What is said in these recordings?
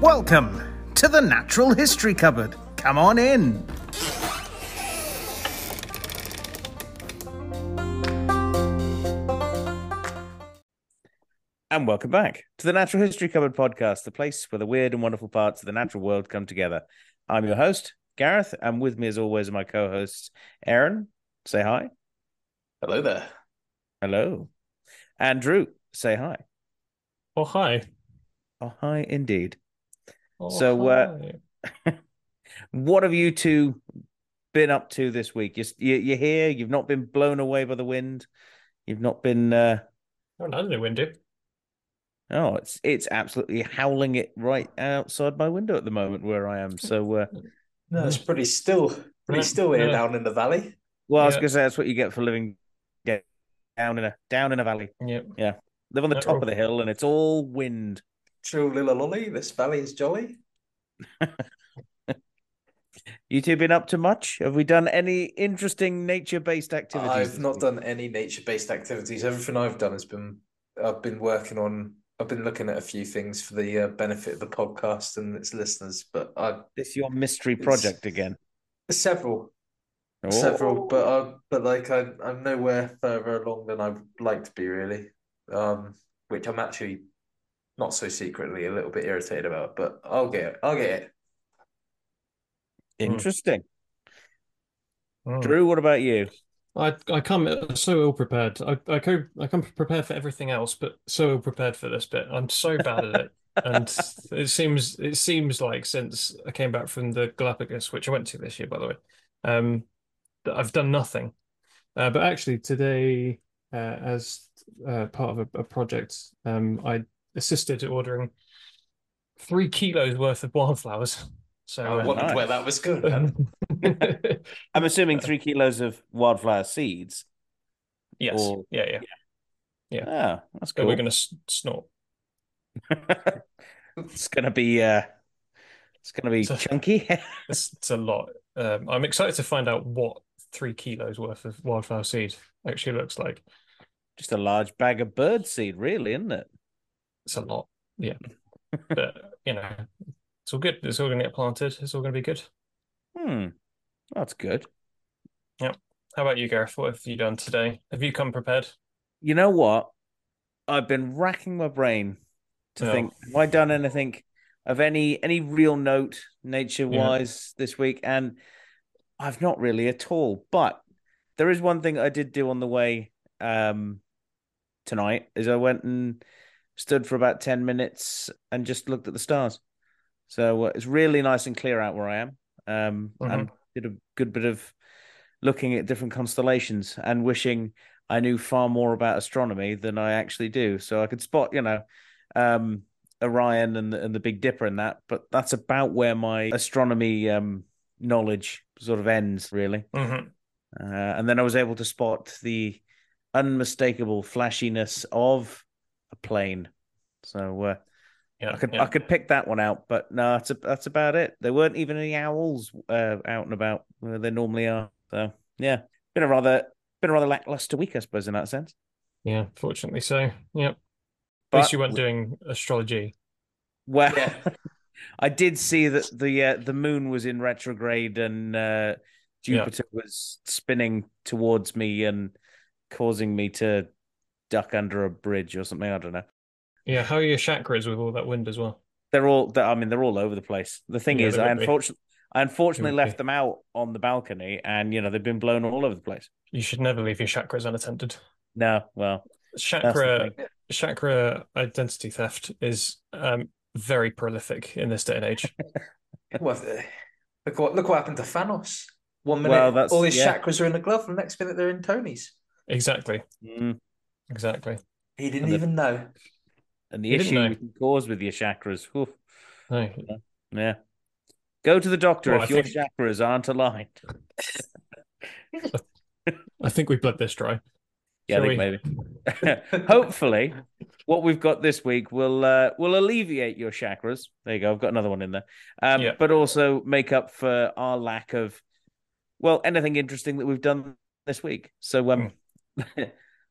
Welcome to the Natural History Cupboard. Come on in. And welcome back to the Natural History Cupboard podcast, the place where the weird and wonderful parts of the natural world come together. I'm your host, Gareth, and with me, as always, are my co hosts, Aaron. Say hi. Hello there. Hello. And Drew. Say hi. Oh hi. Oh, hi, indeed. Oh, So, uh. What have you two been up to this week? You're, you- you're here. You've not been blown away by the wind. You've not been. Uh, oh, none of the windy. oh, it's it's absolutely howling it right outside my window at the moment where I am. So, uh, No, it's pretty still, pretty still here yeah. down in the valley. well, I was going to say that's what you get for living get down in a down in a valley. Yep. Live on the Yeah, top of the hill, and it's all wind. True little lolly, this valley is jolly. You two been up to much? Have we done any interesting nature-based activities? I've not week? done any nature-based activities. Everything I've done has been, I've been working on. I've been looking at a few things for the uh, benefit of the podcast and its listeners, but I this your mystery project again. several, Oh. several, but I, but like I, I'm nowhere further along than I'd like to be, really. Um, which I'm actually not so secretly a little bit irritated about, but I'll get it. I'll get it. interesting. Oh. Drew, what about you? I I come uh, so ill prepared. I I co I come prepared for everything else, but so ill prepared for this bit. I'm so bad at it, and it seems it seems like since I came back from the Galapagos, which I went to this year, by the way, um, that I've done nothing. Uh, but actually today, uh, as uh, part of a, a project, um, I assisted ordering three kilos worth of wildflowers. So I uh, wondered nice. where that was going. I'm assuming three kilos of wildflower seeds. Yes. Or- Yeah, yeah. Yeah. Ah, that's So cool. we're gonna s- snort. it's gonna be uh, it's gonna be So- chunky. It's, it's a lot. Um, I'm excited to find out what three kilos worth of wildflower seed actually looks like. Just a large bag of bird seed, really, isn't it? It's a lot. Yeah. But you know, it's all good. It's all gonna get planted. It's all gonna be good. Hmm, that's good. Yeah. How about you, Gareth? What have you done today? Have you come prepared? You know what? I've been racking my brain to Oh. think, have I done anything of any any real note nature wise this week? And I've not really at all. But there is one thing I did do on the way um tonight is I went and stood for about 10 minutes and just looked at the stars. So uh, it's really nice and clear out where I am. Um and did a good bit of looking at different constellations and wishing I knew far more about astronomy than I actually do. So I could spot, you know, um, Orion and the, and the Big Dipper and that, but that's about where my astronomy um, knowledge sort of ends, really. hmm Uh, and then I was able to spot the unmistakable flashiness of a plane. So uh, Yeah. I could yeah. I could pick that one out, but no, that's a, that's about it. There weren't even any owls uh, out and about where they normally are. So yeah, been a rather been a rather lackluster week, I suppose, in that sense. Yeah, fortunately so. Yep. At least you weren't doing astrology. well, Yeah. I did see that the uh, the moon was in retrograde and uh, Jupiter was spinning towards me and causing me to duck under a bridge or something. I don't know. Yeah, how are your chakras with all that wind as well? They're all. they're- I mean, they're all over the place. The thing Yeah, is, I unfortunately, I unfortunately left them out on the balcony, and you know they've been blown all over the place. You should never leave your chakras unattended. No, well, Chakra chakra identity theft is um very prolific in this day and age. Well, uh, look what look what happened to Thanos. One minute, Well, all his yeah. chakras are in the glove, and the next minute they're in Tony's. Exactly. mm, Exactly. He didn't And the- even know. and the You didn't issue know. you can cause with your chakras. oof, No. yeah, go to the doctor Well, if I your think- chakras aren't aligned. I think we bled this dry. Yeah, I think we? maybe. Hopefully, what we've got this week will uh, will alleviate your chakras. There you go. I've got another one in there. Um, Yeah. But also make up for our lack of, well, anything interesting that we've done this week. So um,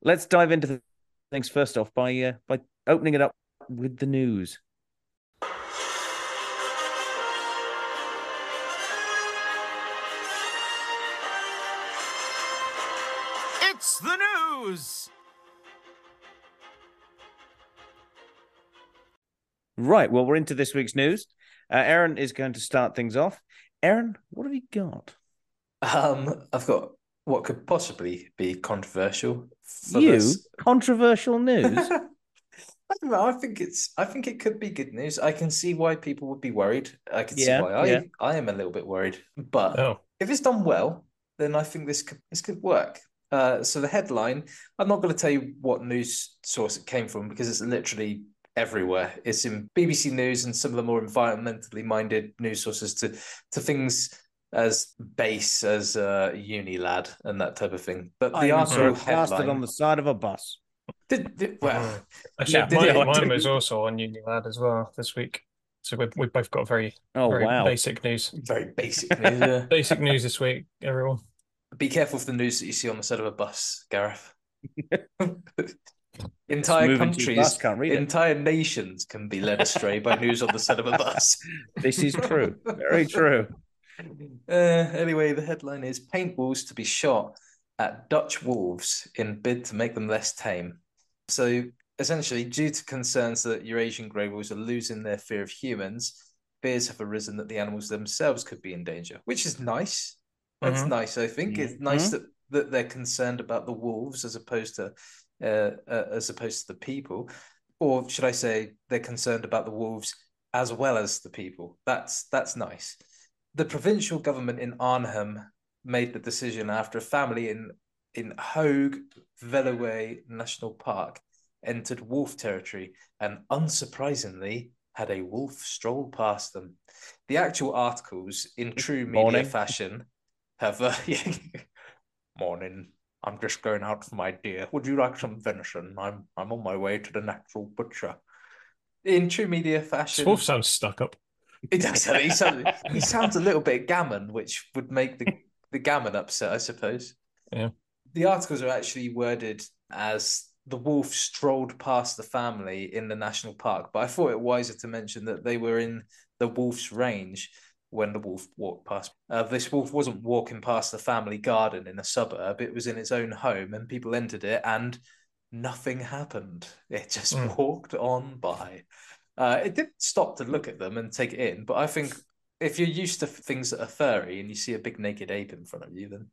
Let's dive into things first off by uh, by opening it up with the news. It's the news. Right. Well, we're into this week's news. Uh, Aaron is going to start things off. Aaron, what have you got? Um, I've got what could possibly be controversial. for You this- controversial news. I don't know. I think it's. I think it could be good news. I can see why people would be worried. I can Yeah, see why I. yeah. I am a little bit worried. But Oh, if it's done well, then I think this could this could work. Uh, so the headline. I'm not going to tell you what news source it came from because it's literally everywhere. It's in BBC News and some of the more environmentally minded news sources to to things as base as uh, Unilad and that type of thing. But the I even saw article plastered headline. on the side of a bus. Did, did- well, Mm. actually, did mine, it- mine was also on Unilad as well this week. So we we both got very Oh very wow! basic news. very basic news. yeah. Basic news this week, everyone. Be careful of the news that you see on the side of a bus, Gareth. entire countries, fast, can't read it. entire nations can be led astray by news on the side of a bus. This is true. Very true. Uh, anyway, the headline is paintballs to be shot at Dutch wolves in bid to make them less tame. So essentially, due to concerns that Eurasian grey wolves are losing their fear of humans, fears have arisen that the animals themselves could be in danger, which is nice. That's Mhm. nice. I think it's nice that that they're concerned about the wolves as opposed to uh, uh, as opposed to the people, or should I say, they're concerned about the wolves as well as the people. That's that's nice. The provincial government in Arnhem made the decision after a family in in Hoge Veluwe National Park entered wolf territory and unsurprisingly had a wolf stroll past them. The actual articles in true media Morning. fashion have uh, morning. I'm just going out for my deer. Would you like some venison? I'm I'm on my way to the natural butcher. In true media fashion, This wolf sounds stuck up. it does. He sounds, he sounds a little bit gammon, which would make the, the gammon upset, I suppose. Yeah. The articles are actually worded as the wolf strolled past the family in the national park, but I thought it wiser to mention that they were in the wolf's range when the wolf walked past. Uh, this wolf wasn't walking past the family garden in a suburb, it was in its own home, and people entered it, and nothing happened. It just Mm. walked on by. Uh, it did stop to look at them and take it in, but I think if you're used to things that are furry and you see a big naked ape in front of you, then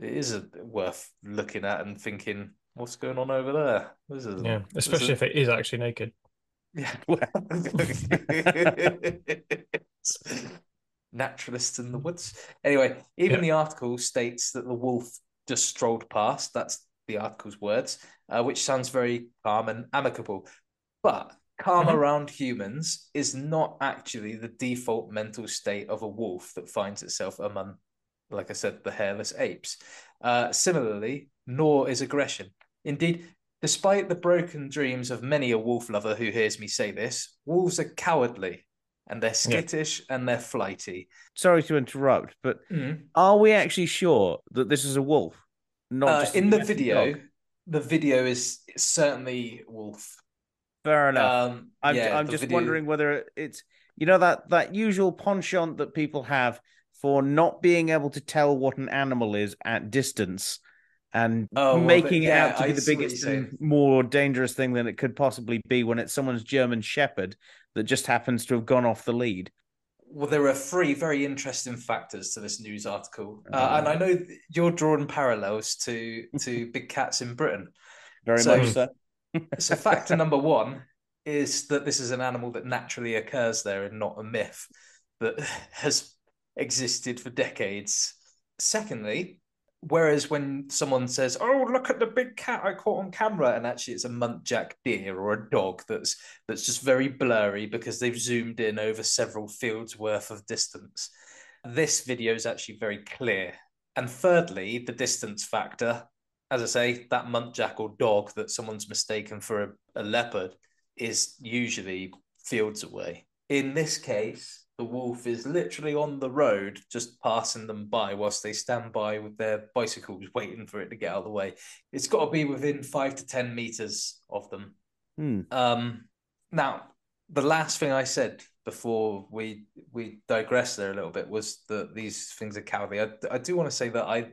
it is a, worth looking at and thinking, what's going on over there? This is Yeah, especially if it is actually naked. yeah. Naturalists in the woods. Anyway, even Yeah. the article states that the wolf just strolled past. That's the article's words, uh, which sounds very calm and amicable. But calm Mhm. around humans is not actually the default mental state of a wolf that finds itself among, like I said, the hairless apes. Uh, similarly, nor is aggression. Indeed, despite the broken dreams of many a wolf lover who hears me say this, wolves are cowardly and they're skittish and they're flighty. Sorry to interrupt, but Mm. are we actually sure that this is a wolf? Not Uh, in the video, dog? the video is certainly wolf. Fair enough. Um, I'm, yeah, I'm just video- wondering whether it's you know that that usual penchant that people have for not being able to tell what an animal is at distance and Oh, well, making but- it out to be I the biggest and more dangerous thing than it could possibly be when it's someone's German Shepherd that just happens to have gone off the lead. Well, there are three very interesting factors to this news article, uh, Oh. and I know you're drawing parallels to to big cats in Britain. Very So- much so. So, factor number one is that this is an animal that naturally occurs there and not a myth that has existed for decades. Secondly, whereas when someone says, "Oh, look at the big cat I caught on camera," and actually it's a muntjac deer or a dog that's that's just very blurry because they've zoomed in over several fields worth of distance. This video is actually very clear. And thirdly, the distance factor as I say, that muntjac or dog that someone's mistaken for a, a leopard is usually fields away. In this case, the wolf is literally on the road, just passing them by whilst they stand by with their bicycles, waiting for it to get out of the way. It's got to be within five to 10 meters of them. Hmm. Um, now, the last thing I said before we we digress there a little bit was that these things are cowardly. I, I do want to say that I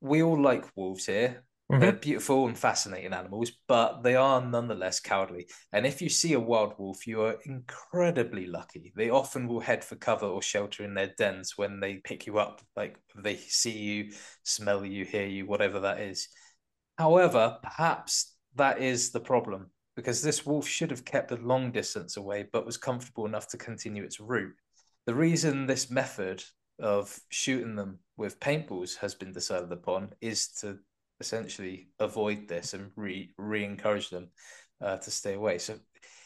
we all like wolves here. Mm-hmm. They're beautiful and fascinating animals, but they are nonetheless cowardly. And if you see a wild wolf, you are incredibly lucky. They often will head for cover or shelter in their dens when they pick you up, like they see you, smell you, hear you, whatever that is. However, perhaps that is the problem because this wolf should have kept a long distance away but was comfortable enough to continue its route. The reason this method of shooting them with paintballs has been decided upon is to essentially avoid this and re re encourage them uh, to stay away. So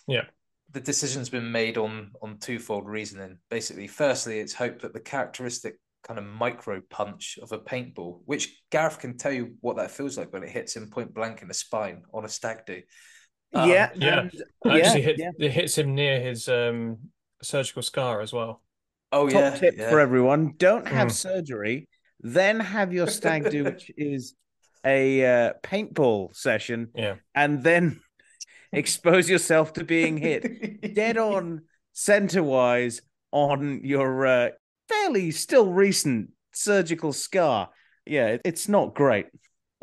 yeah, the decision's been made on on twofold reasoning. Basically, firstly, it's hoped that the characteristic kind of micro punch of a paintball, which Gareth can tell you what that feels like when it hits him point blank in the spine on a stag do. Um, yeah, yeah. And, Actually, yeah, hit, yeah. it hits him near his um, surgical scar as well. Oh Top yeah. tip yeah. for everyone: don't have mm. surgery, then have your stag do, which is a uh, paintball session, yeah, and then expose yourself to being hit dead on center wise on your uh, fairly still recent surgical scar. Yeah, it's not great.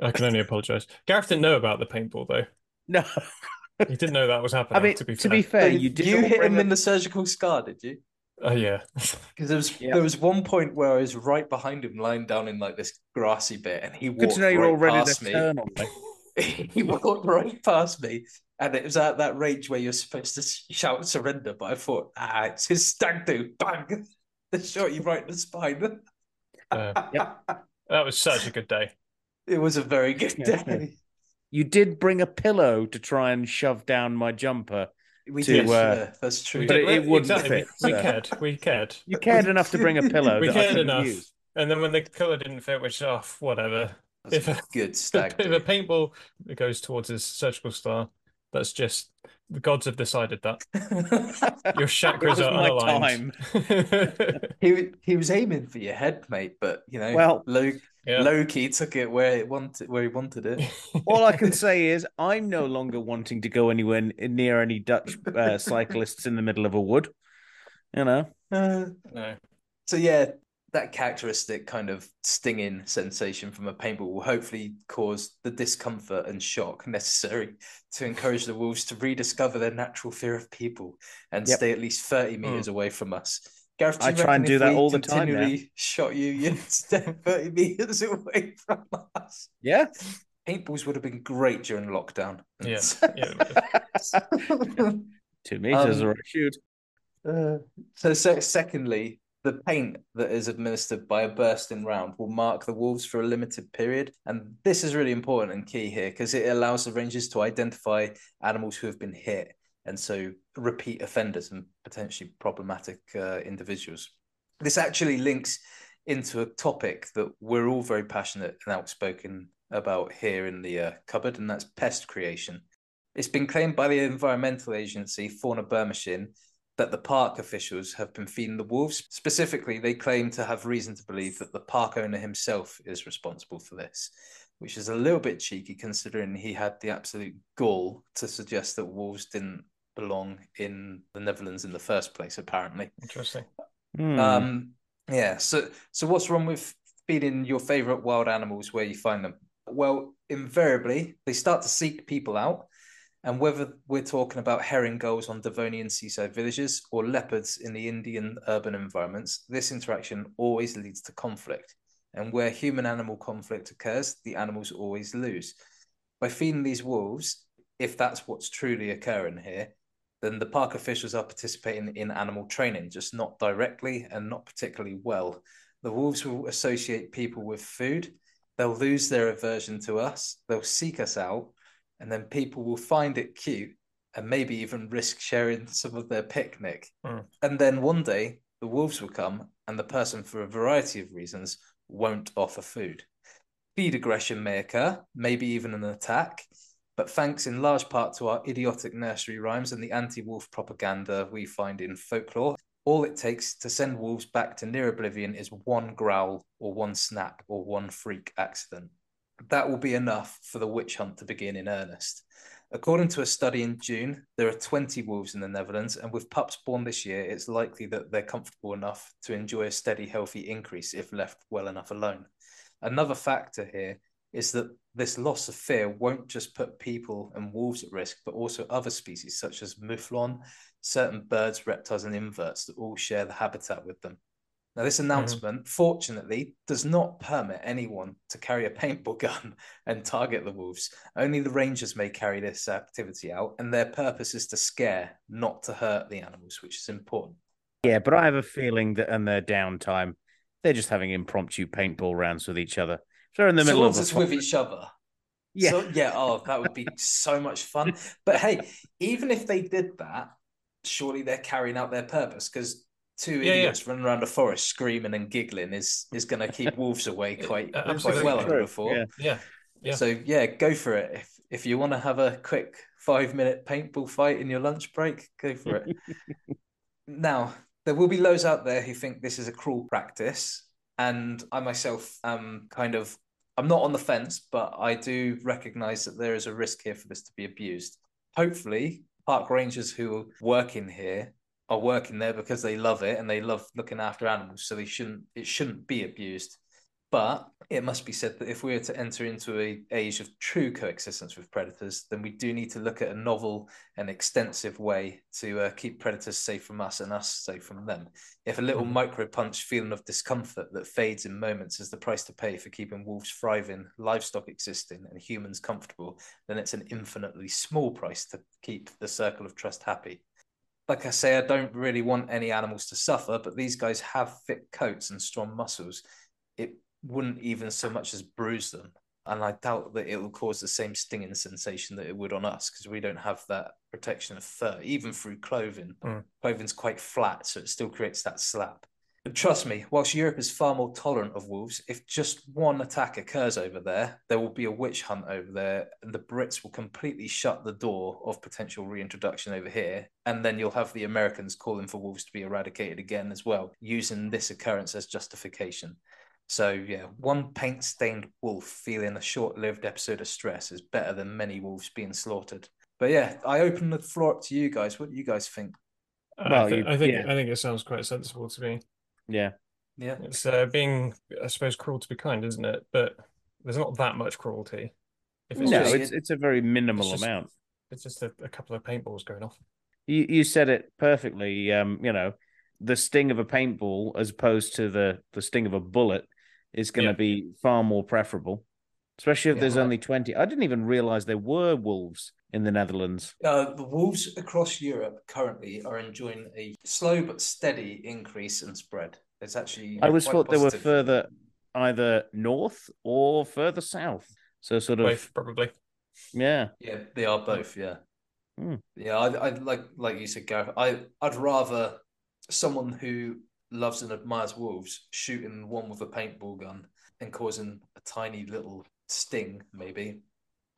I can only apologize. Gareth didn't know about the paintball though. No. he didn't know that was happening. I mean, to be fair, to be fair you did you hit him in the surgical scar, did you? Oh yeah, because there was yeah. there was one point where I was right behind him, lying down in like this grassy bit, and he good to know you're right all ready to me. turn on me. he walked right past me, and it was at that range where you're supposed to shout surrender. But I thought, ah, it's his stag do, bang, the shot you right in the spine. Uh, yep. That was such a good day. It was a very good yeah, day. You did bring a pillow to try and shove down my jumper we to, did. Uh, yeah, that's true. But it, it wouldn't exactly. fit. We cared. We cared. You cared enough to bring a pillow. we cared enough. Use. And then when the pillow didn't fit, which off, oh, whatever. That's if a good stag. If a paintball goes towards his surgical star, that's just the gods have decided that your chakras are unaligned. he he was aiming for your head, mate, but you know, well, low yeah. low key took it where it wanted where he wanted it. All I can say is I'm no longer wanting to go anywhere near any Dutch uh, cyclists in the middle of a wood. You know. Uh, no. So yeah, that characteristic kind of stinging sensation from a paintball will hopefully cause the discomfort and shock necessary to encourage the wolves to rediscover their natural fear of people and yep. stay at least 30 meters mm. away from us. Gareth, I try and do that all the time. Now? Shot you, you stay 30 meters away from us. Yeah. Paintballs would have been great during lockdown. Yeah. Two meters um, or a shoot. Uh, so, so, secondly, the paint that is administered by a bursting round will mark the wolves for a limited period. And this is really important and key here because it allows the rangers to identify animals who have been hit and so repeat offenders and potentially problematic uh, individuals. This actually links into a topic that we're all very passionate and outspoken about here in the uh, cupboard, and that's pest creation. It's been claimed by the environmental agency Faunabescherming that the park officials have been feeding the wolves. Specifically, they claim to have reason to believe that the park owner himself is responsible for this, which is a little bit cheeky considering he had the absolute gall to suggest that wolves didn't belong in the Netherlands in the first place, apparently. Interesting. Mm. Um, yeah. So, so what's wrong with feeding your favorite wild animals where you find them? Well, invariably, they start to seek people out and whether we're talking about herring gulls on Devonian seaside villages or leopards in the Indian urban environments, this interaction always leads to conflict. And where human animal conflict occurs, the animals always lose. By feeding these wolves, if that's what's truly occurring here, then the park officials are participating in animal training, just not directly and not particularly well. The wolves will associate people with food, they'll lose their aversion to us, they'll seek us out, and then people will find it cute and maybe even risk sharing some of their picnic. Mm. And then one day the wolves will come and the person, for a variety of reasons, won't offer food. Feed aggression may occur, maybe even an attack, but thanks in large part to our idiotic nursery rhymes and the anti wolf propaganda we find in folklore, all it takes to send wolves back to near oblivion is one growl or one snap or one freak accident that will be enough for the witch hunt to begin in earnest. According to a study in June, there are 20 wolves in the Netherlands, and with pups born this year, it's likely that they're comfortable enough to enjoy a steady, healthy increase if left well enough alone. Another factor here is that this loss of fear won't just put people and wolves at risk, but also other species such as mouflon, certain birds, reptiles, and inverts that all share the habitat with them. Now, this announcement, mm-hmm. fortunately, does not permit anyone to carry a paintball gun and target the wolves. Only the rangers may carry this activity out, and their purpose is to scare, not to hurt the animals, which is important. Yeah, but I have a feeling that in their downtime, they're just having impromptu paintball rounds with each other. They're in the so middle of it's with each other. Yeah, so, yeah. Oh, that would be so much fun. But hey, even if they did that, surely they're carrying out their purpose because two yeah, idiots yeah. running around a forest screaming and giggling is is going to keep wolves away quite quite well. I before. Yeah. yeah, yeah. So yeah, go for it. If if you want to have a quick five minute paintball fight in your lunch break, go for it. now there will be loads out there who think this is a cruel practice, and I myself am kind of I'm not on the fence, but I do recognise that there is a risk here for this to be abused. Hopefully, park rangers who are working here are working there because they love it and they love looking after animals so they shouldn't it shouldn't be abused but it must be said that if we are to enter into an age of true coexistence with predators then we do need to look at a novel and extensive way to uh, keep predators safe from us and us safe from them if a little mm-hmm. micro punch feeling of discomfort that fades in moments is the price to pay for keeping wolves thriving livestock existing and humans comfortable then it's an infinitely small price to keep the circle of trust happy like I say, I don't really want any animals to suffer, but these guys have thick coats and strong muscles. It wouldn't even so much as bruise them. And I doubt that it will cause the same stinging sensation that it would on us because we don't have that protection of fur, even through clothing. Mm. Clothing's quite flat, so it still creates that slap. But trust me, whilst Europe is far more tolerant of wolves, if just one attack occurs over there, there will be a witch hunt over there, and the Brits will completely shut the door of potential reintroduction over here. And then you'll have the Americans calling for wolves to be eradicated again as well, using this occurrence as justification. So, yeah, one paint stained wolf feeling a short lived episode of stress is better than many wolves being slaughtered. But yeah, I open the floor up to you guys. What do you guys think? Well, I, th- you, I think yeah. I think it sounds quite sensible to me. Yeah. Yeah. It's uh, being, I suppose, cruel to be kind, isn't it? But there's not that much cruelty. If it's no, just, it's it's a very minimal it's just, amount. It's just a, a, couple of paintballs going off. You you said it perfectly. Um, you know, the sting of a paintball as opposed to the the sting of a bullet is going to yeah. be far more preferable, especially if yeah, there's only twenty. I didn't even realize there were wolves in the Netherlands? Uh, the wolves across Europe currently are enjoying a slow but steady increase in spread. It's actually. I always thought they were further either north or further south. So sort of both, probably. Yeah. Yeah, they are both. Yeah. Hmm. Yeah, I, I like like you said, Gareth. I I'd rather someone who loves and admires wolves shooting one with a paintball gun and causing a tiny little sting, maybe,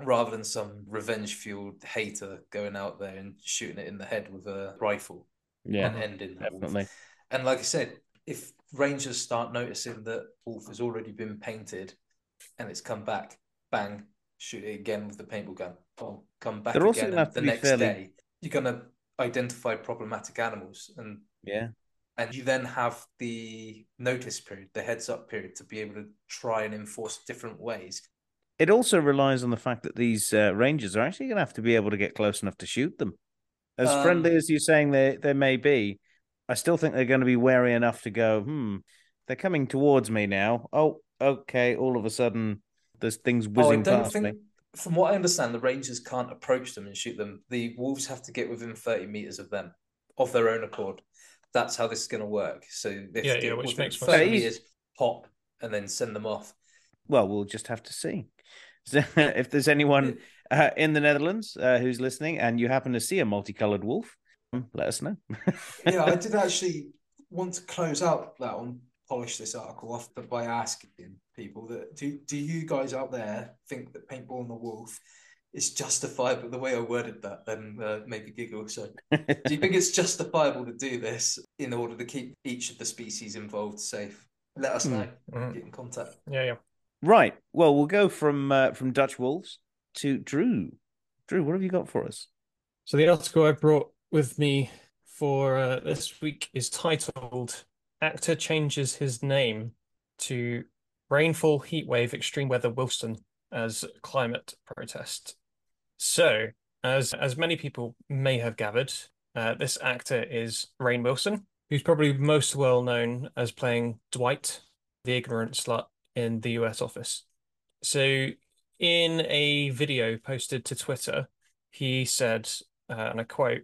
rather than some revenge fueled hater going out there and shooting it in the head with a rifle yeah and ending definitely. And like i said if rangers start noticing that wolf has already been painted and it's come back bang shoot it again with the paintball gun. Or come back They're again the next fairly... day. You're going to identify problematic animals and yeah and you then have the notice period the heads up period to be able to try and enforce different ways it also relies on the fact that these uh, rangers are actually going to have to be able to get close enough to shoot them. As um, friendly as you're saying they they may be, I still think they're going to be wary enough to go, hmm, they're coming towards me now. Oh, okay. All of a sudden, there's things whizzing oh, past think, me. From what I understand, the rangers can't approach them and shoot them. The wolves have to get within 30 meters of them of their own accord. That's how this is going to work. So they yeah, yeah, which makes 30 meters, pop, and then send them off. Well, we'll just have to see. if there's anyone uh, in the Netherlands uh, who's listening and you happen to see a multicolored wolf, um, let us know. yeah, I did actually want to close out that one, polish this article off by asking people that do do you guys out there think that paintball and the wolf is justifiable? The way I worded that then uh, made me giggle. So, do you think it's justifiable to do this in order to keep each of the species involved safe? Let us hmm. know. Mm-hmm. Get in contact. Yeah, yeah. Right. Well, we'll go from uh, from Dutch wolves to Drew. Drew, what have you got for us? So the article I brought with me for uh, this week is titled "Actor Changes His Name to Rainfall Heatwave Extreme Weather Wilson." as climate protest. So, as as many people may have gathered, uh, this actor is Rainn Wilson, who's probably most well known as playing Dwight, the ignorant slut in the US office. So, in a video posted to Twitter, he said, uh, and I quote,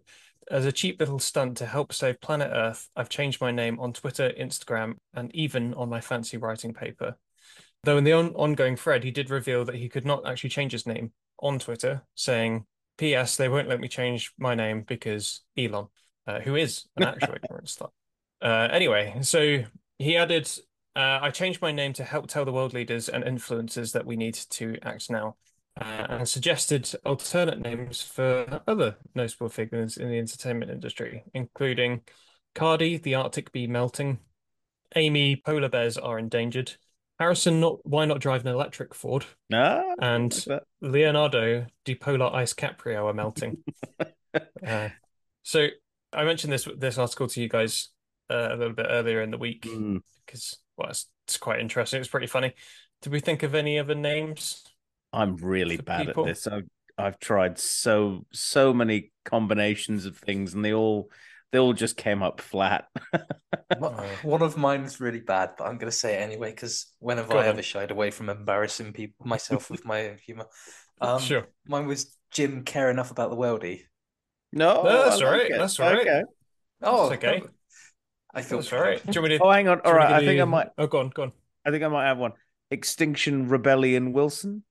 as a cheap little stunt to help save planet Earth, I've changed my name on Twitter, Instagram, and even on my fancy writing paper. Though in the on- ongoing thread, he did reveal that he could not actually change his name on Twitter, saying, P.S. They won't let me change my name because Elon, uh, who is an actual ignorant slut. Uh, anyway, so he added, uh, I changed my name to help tell the world leaders and influencers that we need to act now, uh, and suggested alternate names for other notable figures in the entertainment industry, including Cardi, the Arctic bee melting, Amy, polar bears are endangered, Harrison, not why not drive an electric Ford? Ah, and like. Leonardo, dipolar ice Caprio are melting. uh, so I mentioned this this article to you guys uh, a little bit earlier in the week Hmm. because well, it's, it's quite interesting. It's pretty funny. Did we think of any other names? I'm really bad people. at this. I've I've tried so so many combinations of things, and they all they all just came up flat. One- One of mine's really bad, but I'm going to say it anyway because when have Go I on. ever shied away from embarrassing people myself with my own humor? Um, sure. Mine was Jim care enough about the worldie. no, No, that's I all like right, it. that's all right. Okay. Oh, That's okay. I feel That's all right. proud. Do you to? Oh, hang on. do you All want me right, to I think I might. Oh, go on, go on. I think I might have one. Extinction Rebellion Wilson.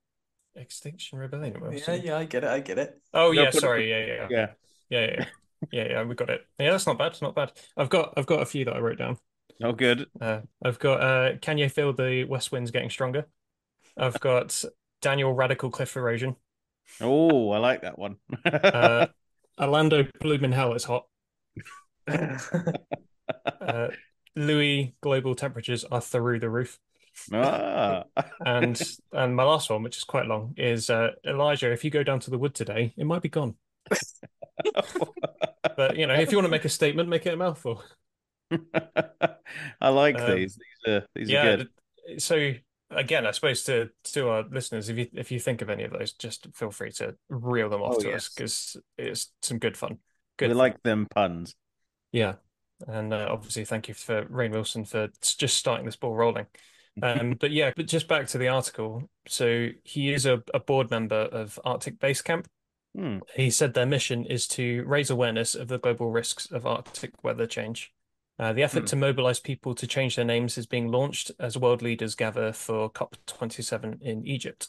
Extinction Rebellion. Yeah, Wilson. yeah, yeah, I get it. I get it. Oh No, yeah, put- sorry. Yeah, yeah, yeah. Yeah. Yeah, yeah, yeah, yeah. We got it. Yeah, that's not bad. It's not bad. I've got, I've got a few that I wrote down. Oh, good. Uh, I've got uh, can you feel the west winds getting stronger? I've got Daniel Radical Cliff Erosion. Oh, I like that one. Uh, Orlando Blooming Hell is hot. Uh, Louis Global Temperatures are through the roof. ah. And and my last one, which is quite long, is uh, Elijah. If you go down to the wood today, it might be gone. But you know, if you want to make a statement, make it a mouthful. I like Um, these. These are these are good. So again, I suppose to to our listeners, if you if you think of any of those, just feel free to reel them off Oh, to us because it's some good fun. Good. We fun. like them puns. Yeah. And uh, obviously, thank you for Rainn Wilson for just starting this ball rolling. Um, but yeah, but just back to the article. So he is a, a board member of Arctic Base Camp. Hmm. He said their mission is to raise awareness of the global risks of Arctic weather change. Uh, the effort Hmm. to mobilize people to change their names is being launched as world leaders gather for COP27 in Egypt.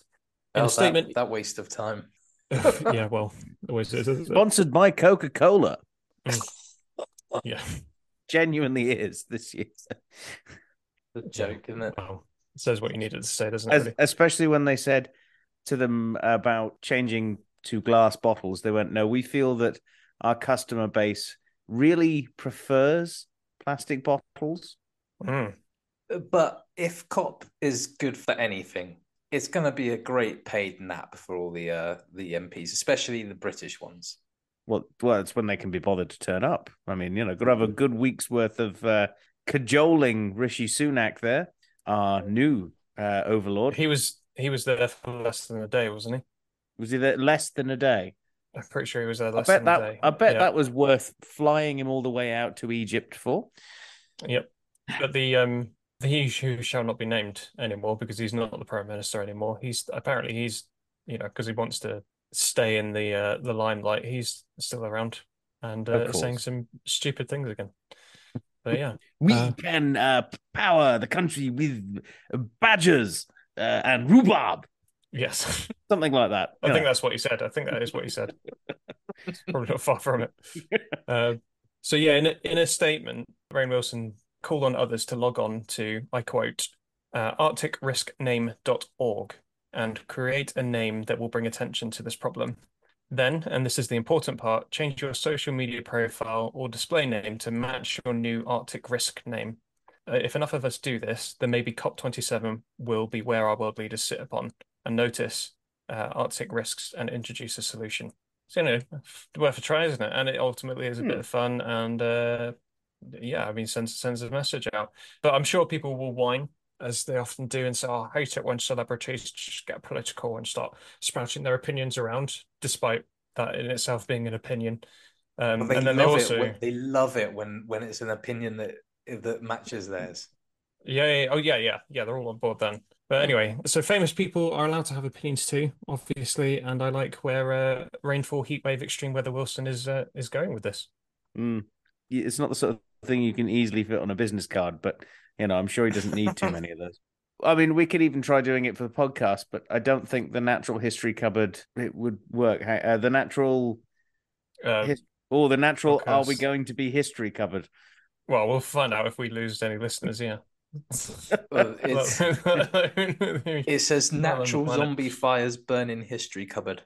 In Oh, a statement, that, waste of time. yeah, well, always is, isn't? Sponsored by Coca Cola. Yeah, Genuinely is this year. The joke, isn't it? wow. It says what you needed to say, doesn't it? As, really? especially when they said to them about changing to glass bottles, they went, "No, we feel that our customer base really prefers plastic bottles." Mm. But if COP is good for anything, it's going to be a great paid nap for all the uh, the MPs, especially the British ones. Well, well, it's when they can be bothered to turn up. I mean, you know, got to have a good week's worth of uh, cajoling Rishi Sunak there, our new uh, overlord. He was he was there for less than a day, wasn't he? Was he there less than a day? I'm pretty sure he was there I bet than a that. day. I bet Yeah. that was worth flying him all the way out to Egypt for. Yep. But the um the he who shall not be named anymore because he's not the prime minister anymore. He's apparently he's you know because he wants to stay in the uh the limelight. He's still around and uh, saying some stupid things again. But yeah, We Uh, can uh, power the country with badgers uh, and rhubarb, yes, something like that. I think know. that's what he said. I think that is what he said. Probably not far from it. Uh, so yeah, in a, in a statement, Rainn Wilson called on others to log on to, I quote, uh, arcticriskname.org and create a name that will bring attention to this problem. Then, and this is the important part, change your social media profile or display name to match your new Arctic risk name. Uh, if enough of us do this, then maybe COP27 will be where our world leaders sit upon and notice uh, Arctic risks and introduce a solution. So, you know, worth a try, isn't it? And it ultimately is a bit Hmm. of fun and uh, yeah, I mean, sends sends a message out. But I'm sure people will whine as they often do, and say, oh, I hate it when celebrities just get political and start spouting their opinions around, despite that in itself being an opinion. Um, and then they love also, it. When, they love it when when it's an opinion that that matches theirs. yeah, yeah, oh yeah, yeah, yeah, they're all on board then. But anyway, so famous people are allowed to have opinions too, obviously, and I like where uh, rainfall, heatwave, extreme weather Wilson is uh, is going with this. Mm. It's not the sort of thing you can easily fit on a business card, but you know, I'm sure he doesn't need too many of those. I mean, we could even try doing it for the podcast, but I don't think the natural history cupboard it would work. Uh, the natural Uh, his- or the natural are we going to be history cupboard? well, we'll find out if we lose any listeners. Yeah. Well, it's, it says Not on the natural zombie fires burn in history cupboard.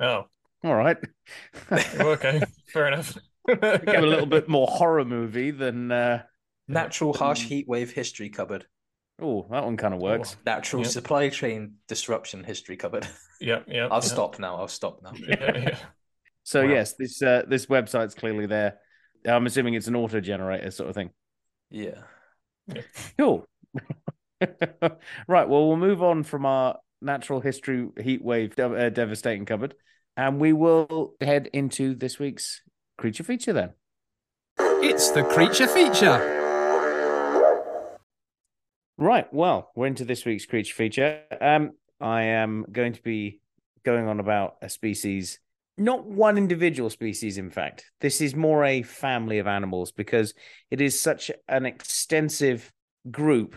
Oh, all right. okay, fair enough. Became a little bit more horror movie than uh Natural harsh heat wave history cupboard. oh, that one kind of works. Natural Yeah. supply chain disruption history cupboard. Yeah, yeah. I'll yeah. stop now. I'll stop now. Yeah, yeah. So Wow. yes, this uh, this website's clearly there. I'm assuming it's an auto generator sort of thing. Yeah. Cool. right. Well, we'll move on from our natural history heat wave dev- uh, devastating cupboard, and we will head into this week's creature feature then. It's the creature feature. Right. Well, we're into this week's creature feature. Um, I am going to be going on about a species, not one individual species, in fact. This is more a family of animals because it is such an extensive group.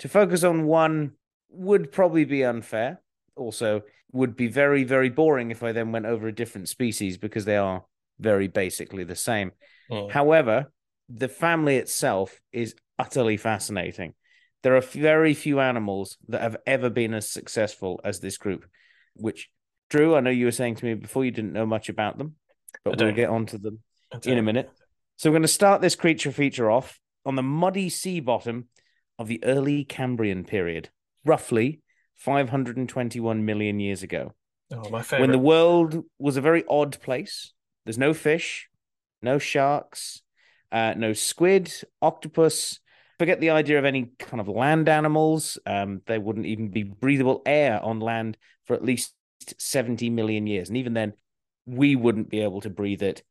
To focus on one would probably be unfair. Also, would be very, very boring if I then went over a different species because they are very basically the same. Oh. However, the family itself is utterly fascinating. There are very few animals that have ever been as successful as this group, which, Drew, I know you were saying to me before you didn't know much about them, but we'll get onto them in a minute. So we're going to start this creature feature off on the muddy sea bottom of the early Cambrian period, roughly 521 million years ago Oh, my favorite. when the world was a very odd place. There's no fish, no sharks, uh, no squid, octopus. Forget the idea of any kind of land animals. Um, there wouldn't even be breathable air on land for at least 70 million years. And even then, we wouldn't be able to breathe it.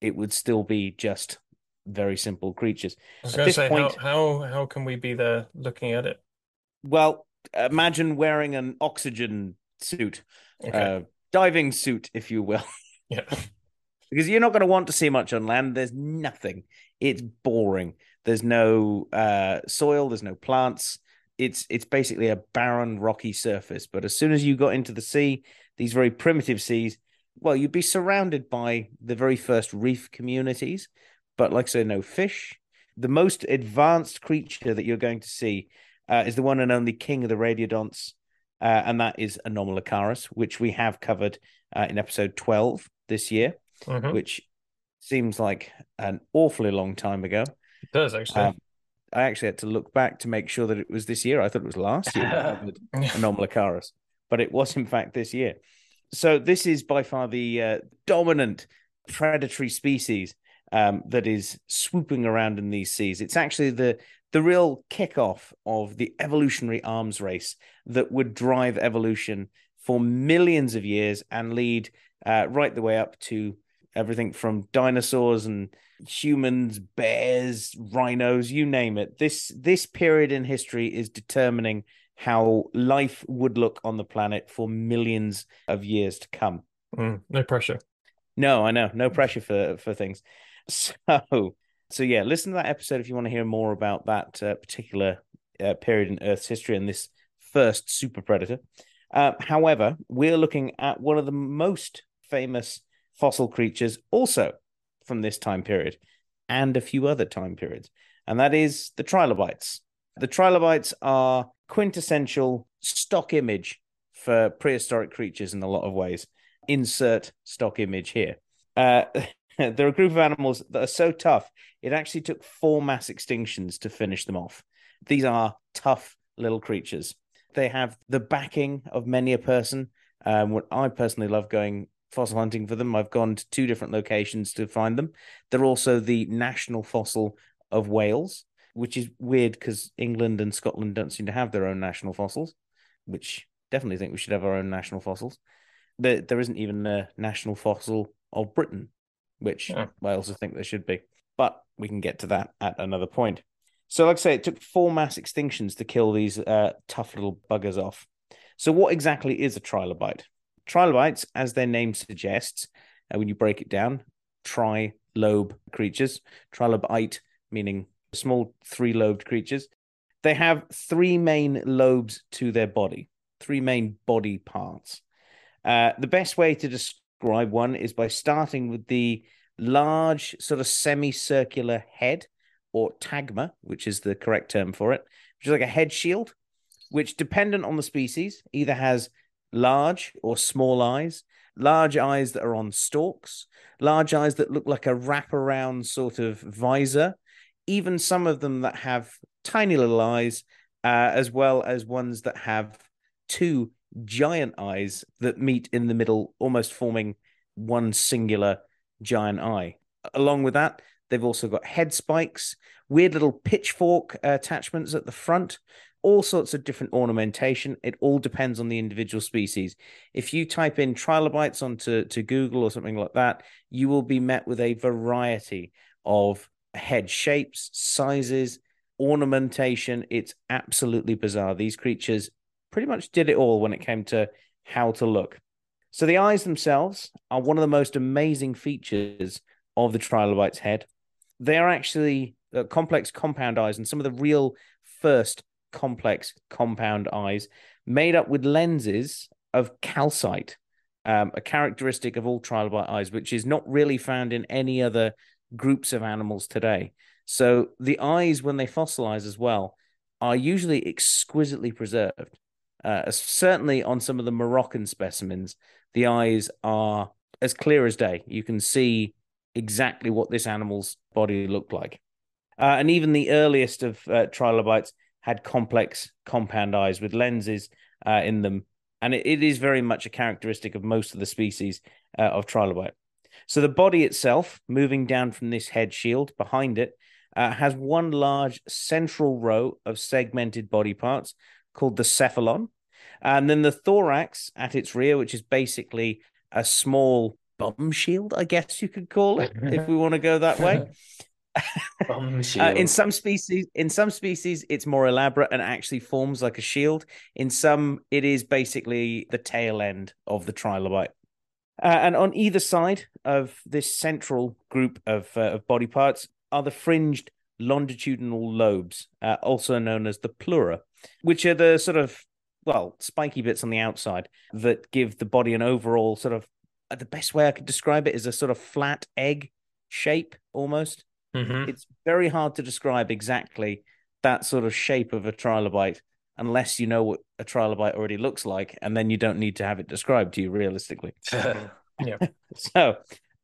It would still be just very simple creatures. I was at going to this say, point- how, how how can we be there looking at it? Well, imagine wearing an oxygen suit, Okay. uh, diving suit, if you will. yeah. because you're not going to want to see much on land. There's nothing. It's boring. There's no uh, soil. There's no plants. It's it's basically a barren, rocky surface. But as soon as you got into the sea, these very primitive seas, well, you'd be surrounded by the very first reef communities. But like I say, no fish. The most advanced creature that you're going to see uh, is the one and only king of the radiodonts, uh, and that is Anomalocaris, which we have covered uh, in episode 12 this year Mhm. which seems like an awfully long time ago. It does actually. Um, I actually had to look back to make sure that it was this year. I thought it was last year Anomalocaris, but it was in fact this year. So this is by far the uh, dominant predatory species um, that is swooping around in these seas. It's actually the the real kickoff of the evolutionary arms race that would drive evolution for millions of years and lead uh, right the way up to everything from dinosaurs and humans, bears, rhinos, you name it. This this period in history is determining how life would look on the planet for millions of years to come. Mm, no pressure. No, I know, no pressure for for things. So, so yeah, listen to that episode if you want to hear more about that uh, particular uh, period in Earth's history and this first super predator. Uh, however, we're looking at one of the most famous fossil creatures, also from this time period, and a few other time periods, and that is the trilobites. The trilobites are quintessential stock image for prehistoric creatures in a lot of ways. Insert stock image here. Uh, they're a group of animals that are so tough, it actually took four mass extinctions to finish them off. These are tough little creatures. They have the backing of many a person. Um, what I personally love going fossil hunting for them. I've gone to two different locations to find them. They're also the national fossil of Wales. Which is weird because England and Scotland don't seem to have their own national fossils, which definitely think we should have our own national fossils. There, there isn't even a national fossil of Britain, which Yeah. I also think there should be. But we can get to that at another point. So, like I say, it took four mass extinctions to kill these uh, tough little buggers off. So, what exactly is a trilobite? Trilobites, as their name suggests, uh, when you break it down, tri-lobe creatures. Trilobite meaning small three-lobed creatures. They have three main lobes to their body, three main body parts. Uh, the best way to describe one is by starting with the large, sort of semicircular head or tagma, which is the correct term for it, which is like a head shield, which, dependent on the species, either has large or small eyes, large eyes that are on stalks, large eyes that look like a wraparound sort of visor, even some of them that have tiny little eyes, uh, as well as ones that have two giant eyes that meet in the middle, almost forming one singular giant eye. Along with that, they've also got head spikes, weird little pitchfork attachments at the front, all sorts of different ornamentation. It all depends on the individual species. If you type in trilobites onto to Google or something like that, you will be met with a variety of head shapes, sizes, ornamentation. It's absolutely bizarre. These creatures pretty much did it all when it came to how to look. So the eyes themselves are one of the most amazing features of the trilobite's head. They are actually uh, complex compound eyes, and some of the real first complex compound eyes made up with lenses of calcite, um, a characteristic of all trilobite eyes, which is not really found in any other groups of animals today. So the eyes, when they fossilize as well, are usually exquisitely preserved. Uh, certainly on some of the Moroccan specimens, the eyes are as clear as day. You can see exactly what this animal's body looked like. Uh, and even the earliest of uh, trilobites had complex compound eyes with lenses uh, in them. And it, it is very much a characteristic of most of the species uh, of trilobite. So the body itself, moving down from this head shield behind it, uh, has one large central row of segmented body parts called the cephalon. And then the thorax at its rear, which is basically a small bum shield, I guess you could call it, if we want to go that way. Bum Uh, shield. in some species, in some species, it's more elaborate and actually forms like a shield. In some, it is basically the tail end of the trilobite. Uh, and on either side of this central group of, uh, of body parts are the fringed longitudinal lobes, uh, also known as the pleura, which are the sort of well spiky bits on the outside that give the body an overall sort of uh, the best way I could describe it is a sort of flat egg shape almost Mhm. it's very hard to describe exactly that sort of shape of a trilobite unless you know what a trilobite already looks like, and then you don't need to have it described to you realistically. So,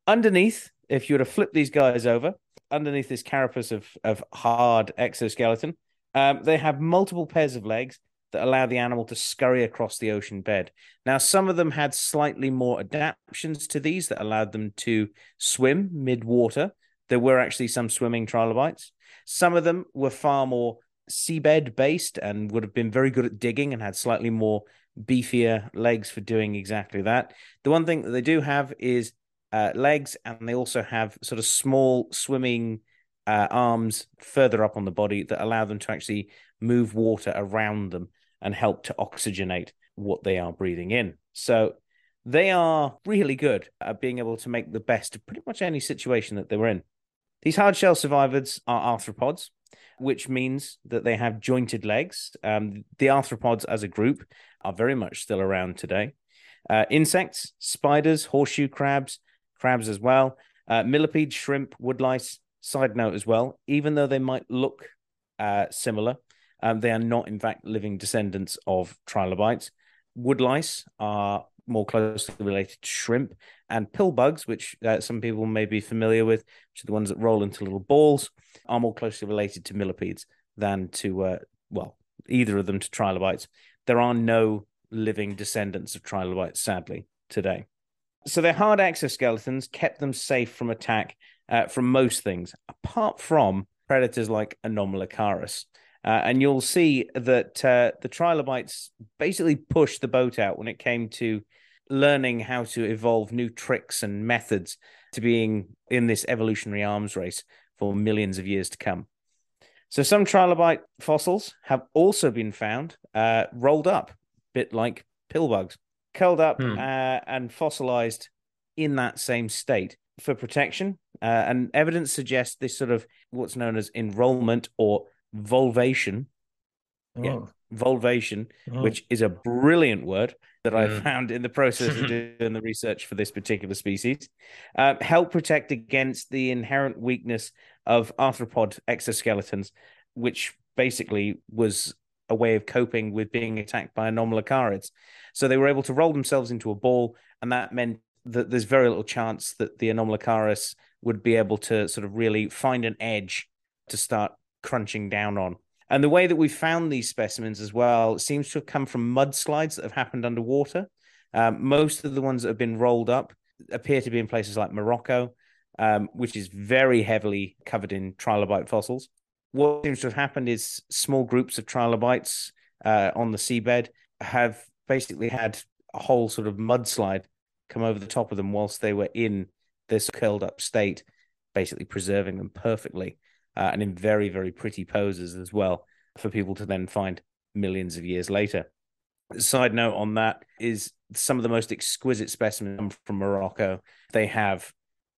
underneath, if you were to flip these guys over, underneath this carapace of, of hard exoskeleton, um, they have multiple pairs of legs that allow the animal to scurry across the ocean bed. Now, some of them had slightly more adaptations to these that allowed them to swim mid water. There were actually some swimming trilobites. Some of them were far more seabed based and would have been very good at digging and had slightly more beefier legs for doing exactly that. The one thing that they do have is uh, legs, and they also have sort of small swimming uh, arms further up on the body that allow them to actually move water around them and help to oxygenate what they are breathing in. So they are really good at being able to make the best of pretty much any situation that they were in. These hard shell survivors are arthropods, which means that they have jointed legs. Um, the arthropods as a group are very much still around today. Uh, insects, spiders, horseshoe crabs, crabs as well, uh, millipedes, shrimp, woodlice. Side note as well, even though they might look uh, similar, um, they are not, in fact, living descendants of trilobites. Woodlice are more closely related to shrimp, and pill bugs, which uh, some people may be familiar with, which are the ones that roll into little balls, are more closely related to millipedes than to, uh, well, either of them to trilobites. There are no living descendants of trilobites, sadly, today. So their hard exoskeletons kept them safe from attack uh, from most things, apart from predators like Anomalocaris. Uh, and you'll see that uh, the trilobites basically pushed the boat out when it came to learning how to evolve new tricks and methods to being in this evolutionary arms race for millions of years to come. So some trilobite fossils have also been found uh, rolled up, a bit like pill bugs, curled up Hmm. uh, and fossilized in that same state for protection. Uh, and evidence suggests this sort of what's known as enrollment or volvation, Yeah. Oh, volvation, oh. which is a brilliant word that I Mm. found in the process of doing the research for this particular species, uh, help protect against the inherent weakness of arthropod exoskeletons, which basically was a way of coping with being attacked by anomalocarids. So they were able to roll themselves into a ball, and that meant that there's very little chance that the anomalocaris would be able to sort of really find an edge to start crunching down on. And the way that we found these specimens as well seems to have come from mudslides that have happened underwater. Um, most of the ones that have been rolled up appear to be in places like Morocco, um, which is very heavily covered in trilobite fossils. What seems to have happened is small groups of trilobites uh, on the seabed have basically had a whole sort of mudslide come over the top of them whilst they were in this curled up state, basically preserving them perfectly uh, and in very, very pretty poses as well for people to then find millions of years later. Side note on that is some of the most exquisite specimens from Morocco. They have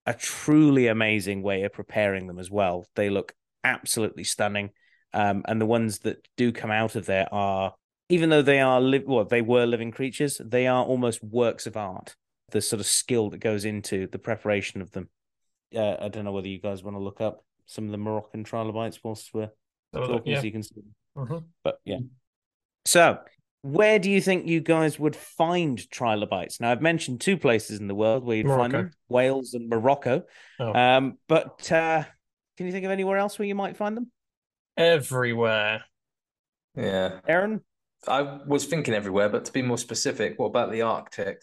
a truly amazing way of preparing them as well. They look absolutely stunning. Um, and the ones that do come out of there are, even though they are, li- well, they were living creatures, they are almost works of art. The sort of skill that goes into the preparation of them. Uh, I don't know whether you guys want to look up some of the Moroccan trilobites whilst we're Oh, talking, yeah. so you can see. Mhm. But yeah. So, where do you think you guys would find trilobites? Now, I've mentioned two places in the world where you'd find Morocco. them: Wales and Morocco. Oh. Um, but uh, can you think of anywhere else where you might find them? Everywhere. Yeah. Aaron? I was thinking everywhere, but to be more specific, what about the Arctic?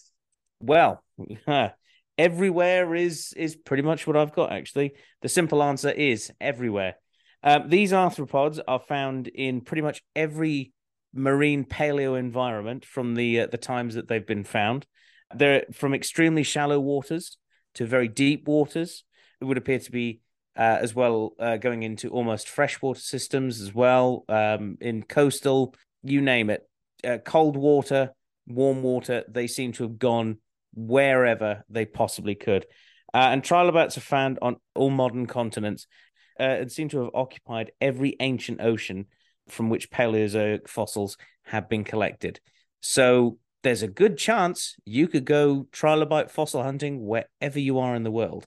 Well, everywhere is is pretty much what I've got. Actually, the simple answer is everywhere. Um, these arthropods are found in pretty much every marine paleo environment from the uh, the times that they've been found. They're from extremely shallow waters to very deep waters. It would appear to be uh, as well uh, going into almost freshwater systems as well um, in coastal, you name it, uh, cold water, warm water. They seem to have gone wherever they possibly could. Uh, and trilobites are found on all modern continents uh, and seem to have occupied every ancient ocean from which Paleozoic fossils have been collected. So there's a good chance you could go trilobite fossil hunting wherever you are in the world.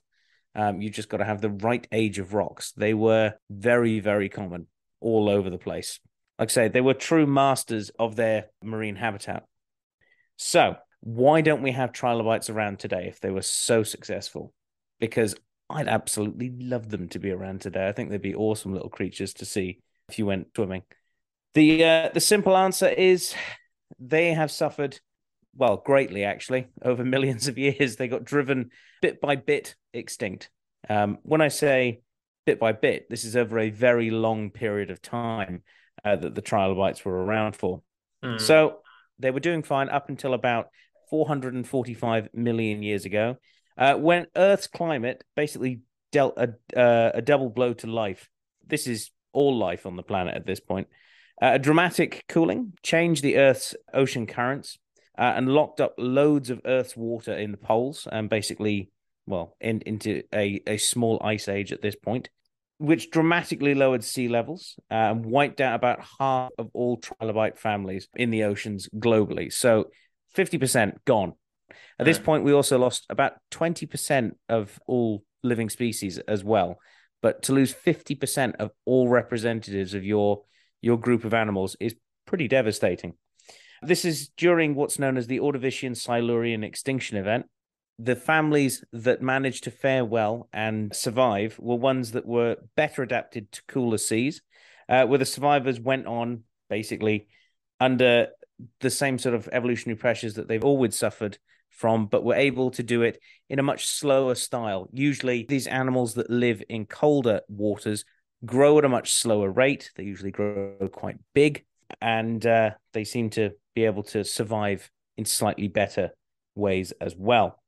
Um, you just got to have the right age of rocks. They were very, very common all over the place. Like I say, they were true masters of their marine habitat. So, why don't we have trilobites around today if they were so successful? Because I'd absolutely love them to be around today. I think they'd be awesome little creatures to see if you went swimming. The uh, the simple answer is they have suffered well greatly actually over millions of years. They got driven bit by bit extinct. Um, when I say bit by bit, this is over a very long period of time uh, that the trilobites were around for. Hmm. So they were doing fine up until about 445 million years ago, uh, when Earth's climate basically dealt a, uh, a double blow to life. This is all life on the planet at this point. Uh, a dramatic cooling changed the Earth's ocean currents uh, and locked up loads of Earth's water in the poles and basically, well, in, into a, a small ice age at this point which dramatically lowered sea levels uh, and wiped out about half of all trilobite families in the oceans globally. So 50% gone. At this point, we also lost about 20% of all living species as well. But to lose 50% of all representatives of your your group of animals is pretty devastating. This is during what's known as the Ordovician Silurian extinction event, the families that managed to fare well and survive were ones that were better adapted to cooler seas, uh, where the survivors went on basically under the same sort of evolutionary pressures that they've always suffered from, but were able to do it in a much slower style. Usually, these animals that live in colder waters grow at a much slower rate. They usually grow quite big, and uh, they seem to be able to survive in slightly better ways as well.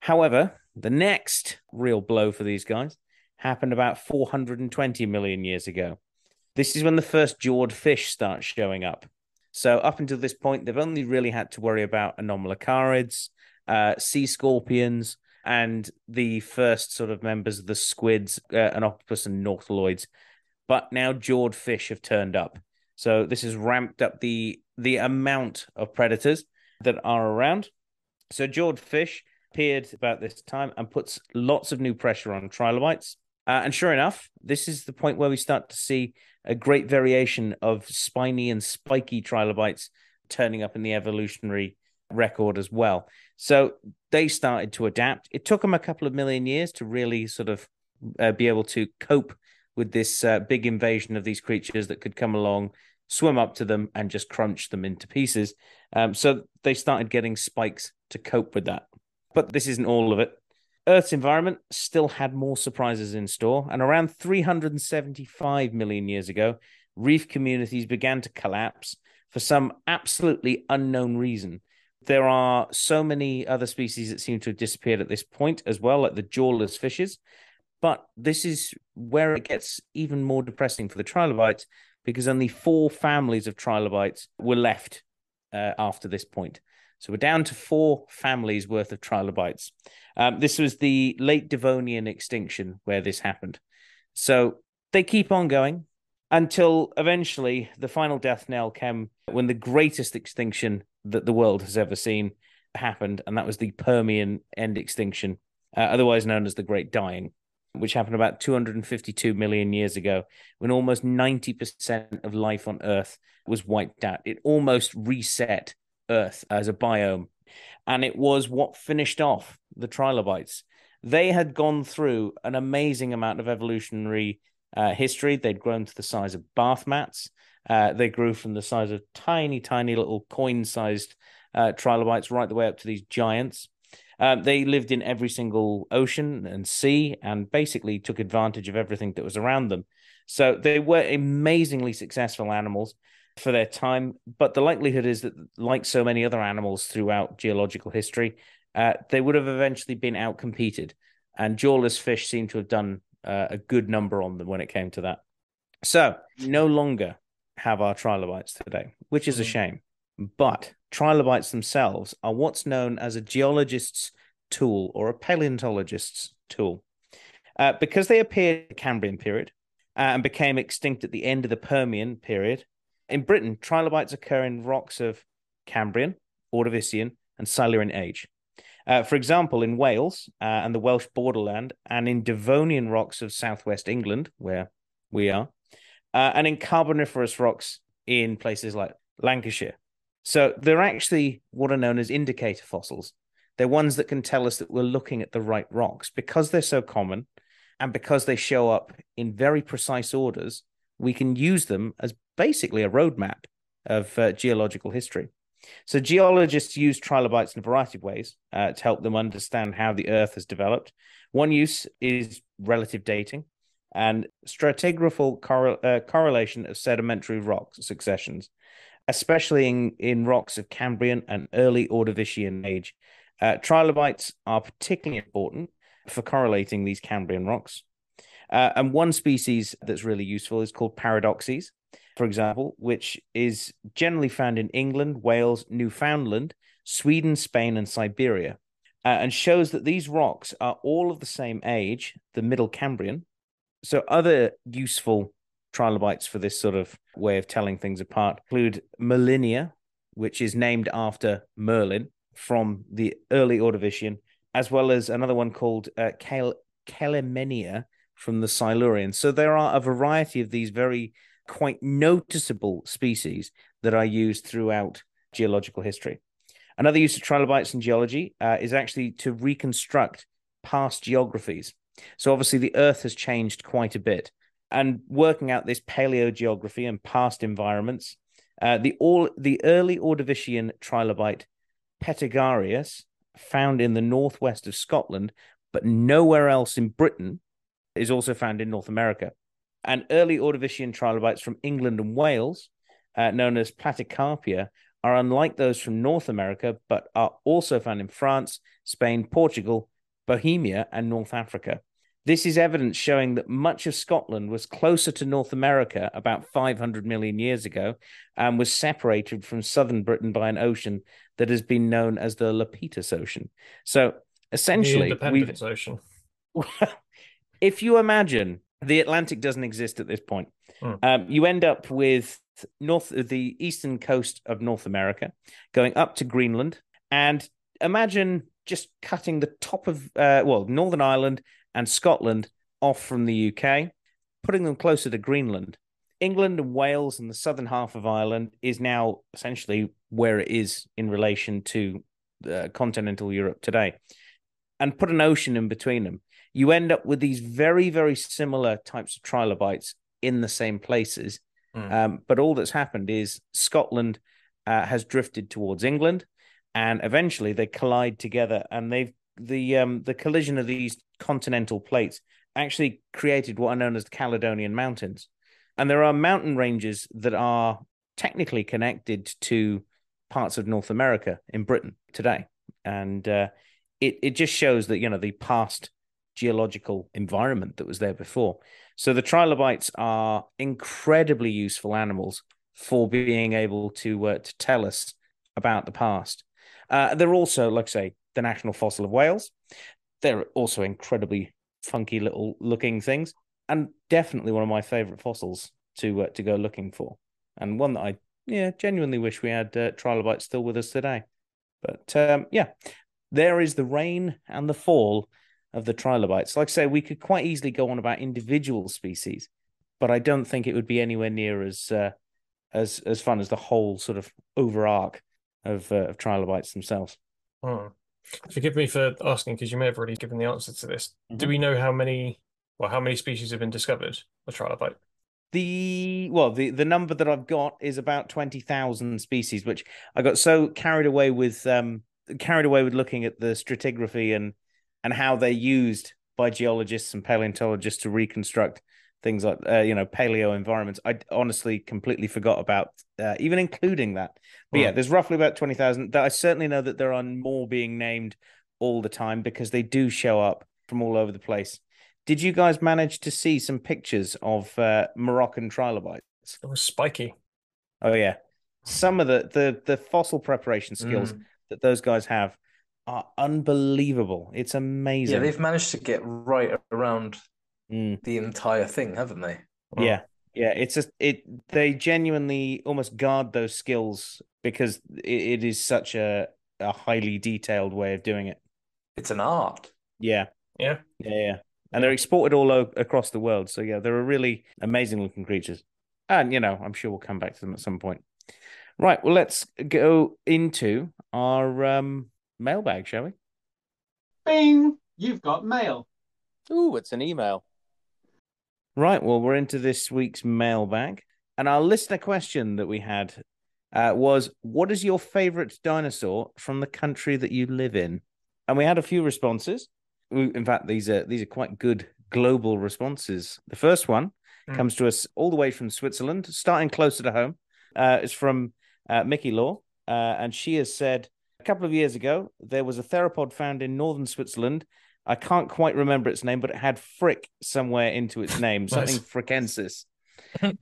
However, the next real blow for these guys happened about 420 million years ago. This is when the first jawed fish start showing up. So, up until this point, they've only really had to worry about anomalocarids, uh, sea scorpions, and the first sort of members of the squids, uh, an octopus, and nautiloids. But now jawed fish have turned up. So, this has ramped up the the amount of predators that are around. So, jawed fish appeared about this time and puts lots of new pressure on trilobites. Uh, and sure enough, this is the point where we start to see a great variation of spiny and spiky trilobites turning up in the evolutionary record as well. So they started to adapt. It took them a couple of million years to really sort of uh, be able to cope with this uh, big invasion of these creatures that could come along, swim up to them, and just crunch them into pieces. Um, so they started getting spikes to cope with that. But this isn't all of it. Earth's environment still had more surprises in store, and around 375 million years ago, reef communities began to collapse for some absolutely unknown reason. There are so many other species that seem to have disappeared at this point as well, like the jawless fishes. But this is where it gets even more depressing for the trilobites because only four families of trilobites were left uh, after this point. So we're down to four families worth of trilobites. Um, this was the late Devonian extinction where this happened. So they keep on going until eventually the final death knell came when the greatest extinction that the world has ever seen happened, and that was the Permian end extinction, uh, otherwise known as the Great Dying, which happened about 252 million years ago, when almost 90% of life on Earth was wiped out. It almost reset Earth as a biome and it was what finished off the trilobites. They had gone through an amazing amount of evolutionary uh, history. They'd grown to the size of bath mats. Uh, they grew from the size of tiny, tiny little coin-sized uh, trilobites right the way up to these giants. Um, they lived in every single ocean and sea, and basically took advantage of everything that was around them. So they were amazingly successful animals for their time. But the likelihood is that, like so many other animals throughout geological history, uh, they would have eventually been outcompeted. And jawless fish seem to have done uh, a good number on them when it came to that. So, no longer have our trilobites today, which is a mm-hmm. shame. But trilobites themselves are what's known as a geologist's tool or a paleontologist's tool. Uh, because they appeared in the Cambrian period uh, and became extinct at the end of the Permian period, in Britain, trilobites occur in rocks of Cambrian, Ordovician, and Silurian age. Uh, for example, in Wales uh, and the Welsh borderland, and in Devonian rocks of southwest England, where we are, uh, and in Carboniferous rocks in places like Lancashire. So they're actually what are known as indicator fossils. They're ones that can tell us that we're looking at the right rocks because they're so common and because they show up in very precise orders. We can use them as basically a roadmap of uh, geological history. So geologists use trilobites in a variety of ways uh, to help them understand how the Earth has developed. One use is relative dating and stratigraphical uh, correlation of sedimentary rock successions, especially in, in rocks of Cambrian and early Ordovician age. Uh, trilobites are particularly important for correlating these Cambrian rocks. Uh, and one species that's really useful is called Paradoxides, for example, which is generally found in England, Wales, Newfoundland, Sweden, Spain, and Siberia, uh, and shows that these rocks are all of the same age, the Middle Cambrian. So, other useful trilobites for this sort of way of telling things apart include Merlinia, which is named after Merlin from the early Ordovician, as well as another one called uh, Kelemenia from the Silurian. So, there are a variety of these very quite noticeable species that are used throughout geological history. Another use of trilobites in geology uh, is actually to reconstruct past geographies. So obviously the Earth has changed quite a bit, and working out this paleogeography and past environments, uh, the all the early Ordovician trilobite Petigurus, found in the northwest of Scotland, but nowhere else in Britain, is also found in North America. And early Ordovician trilobites from England and Wales, uh, known as Placoparia, are unlike those from North America, but are also found in France, Spain, Portugal, Bohemia, and North Africa. This is evidence showing that much of Scotland was closer to North America about 500 million years ago and was separated from southern Britain by an ocean that has been known as the Iapetus Ocean. So essentially, the Independence Ocean. if you imagine the Atlantic doesn't exist at this point, Hmm. um, you end up with north the eastern coast of North America, going up to Greenland, and imagine just cutting the top of uh, well Northern Ireland and Scotland off from the UK, putting them closer to Greenland. England and Wales and the southern half of Ireland is now essentially where it is in relation to uh, continental Europe today, and put an ocean in between them. You end up with these very, very similar types of trilobites in the same places. Hmm. Um, but all that's happened is Scotland uh, has drifted towards England, and eventually they collide together, and they've the um, the collision of these continental plates actually created what are known as the Caledonian Mountains, and there are mountain ranges that are technically connected to parts of North America in Britain today, and uh, it it just shows that you know the past geological environment that was there before. So the trilobites are incredibly useful animals for being able to uh, to tell us about the past. Uh, they're also, like I say, the national fossil of Wales. They're also incredibly funky little looking things, and definitely one of my favorite fossils to uh, to go looking for, and one that I yeah genuinely wish we had uh, trilobites still with us today. But um, yeah, there is the rain and the fall of the trilobites. Like I say, we could quite easily go on about individual species, but I don't think it would be anywhere near as uh, as as fun as the whole sort of over arc of uh, of trilobites themselves. Hmm. Forgive me for asking because you may have already given the answer to this. Do Mhm. we know how many, well, how many species have been discovered of trilobite? The well, the the number that I've got is about twenty thousand species, which I got so carried away with um carried away with looking at the stratigraphy and and how they're used by geologists and paleontologists to reconstruct things like uh, you know paleo environments. I honestly completely forgot about uh, even including that. But yeah, there's roughly about twenty thousand. I certainly know that there are more being named all the time because they do show up from all over the place. Did you guys manage to see some pictures of uh, Moroccan trilobites? It was spiky. Oh yeah, some of the the the fossil preparation skills Mm. that those guys have are unbelievable. It's amazing. Yeah, they've managed to get right around Mm, the entire thing, haven't they? Hmm. yeah, yeah. It's just it. They genuinely almost guard those skills because it, it is such a a highly detailed way of doing it. It's an art. Yeah, Yeah. yeah, yeah. And they're exported all o- across the world. So yeah, they're a really amazing looking creatures. And you know, I'm sure we'll come back to them at some point. Right. Well, let's go into our um mailbag, shall we? Bing! You've got mail. Ooh, it's an email. Right. Well, we're into this week's mailbag. And our listener question that we had uh, was What is your favorite dinosaur from the country that you live in? And we had a few responses. In fact, these are these are quite good global responses. The first one Hmm. comes to us all the way from Switzerland, starting closer to home. Uh, it's from uh, Mickey Law, uh, and she has said a couple of years ago there was a theropod found in northern Switzerland. I can't quite remember its name, but it had frick somewhere into its name, something frickensis.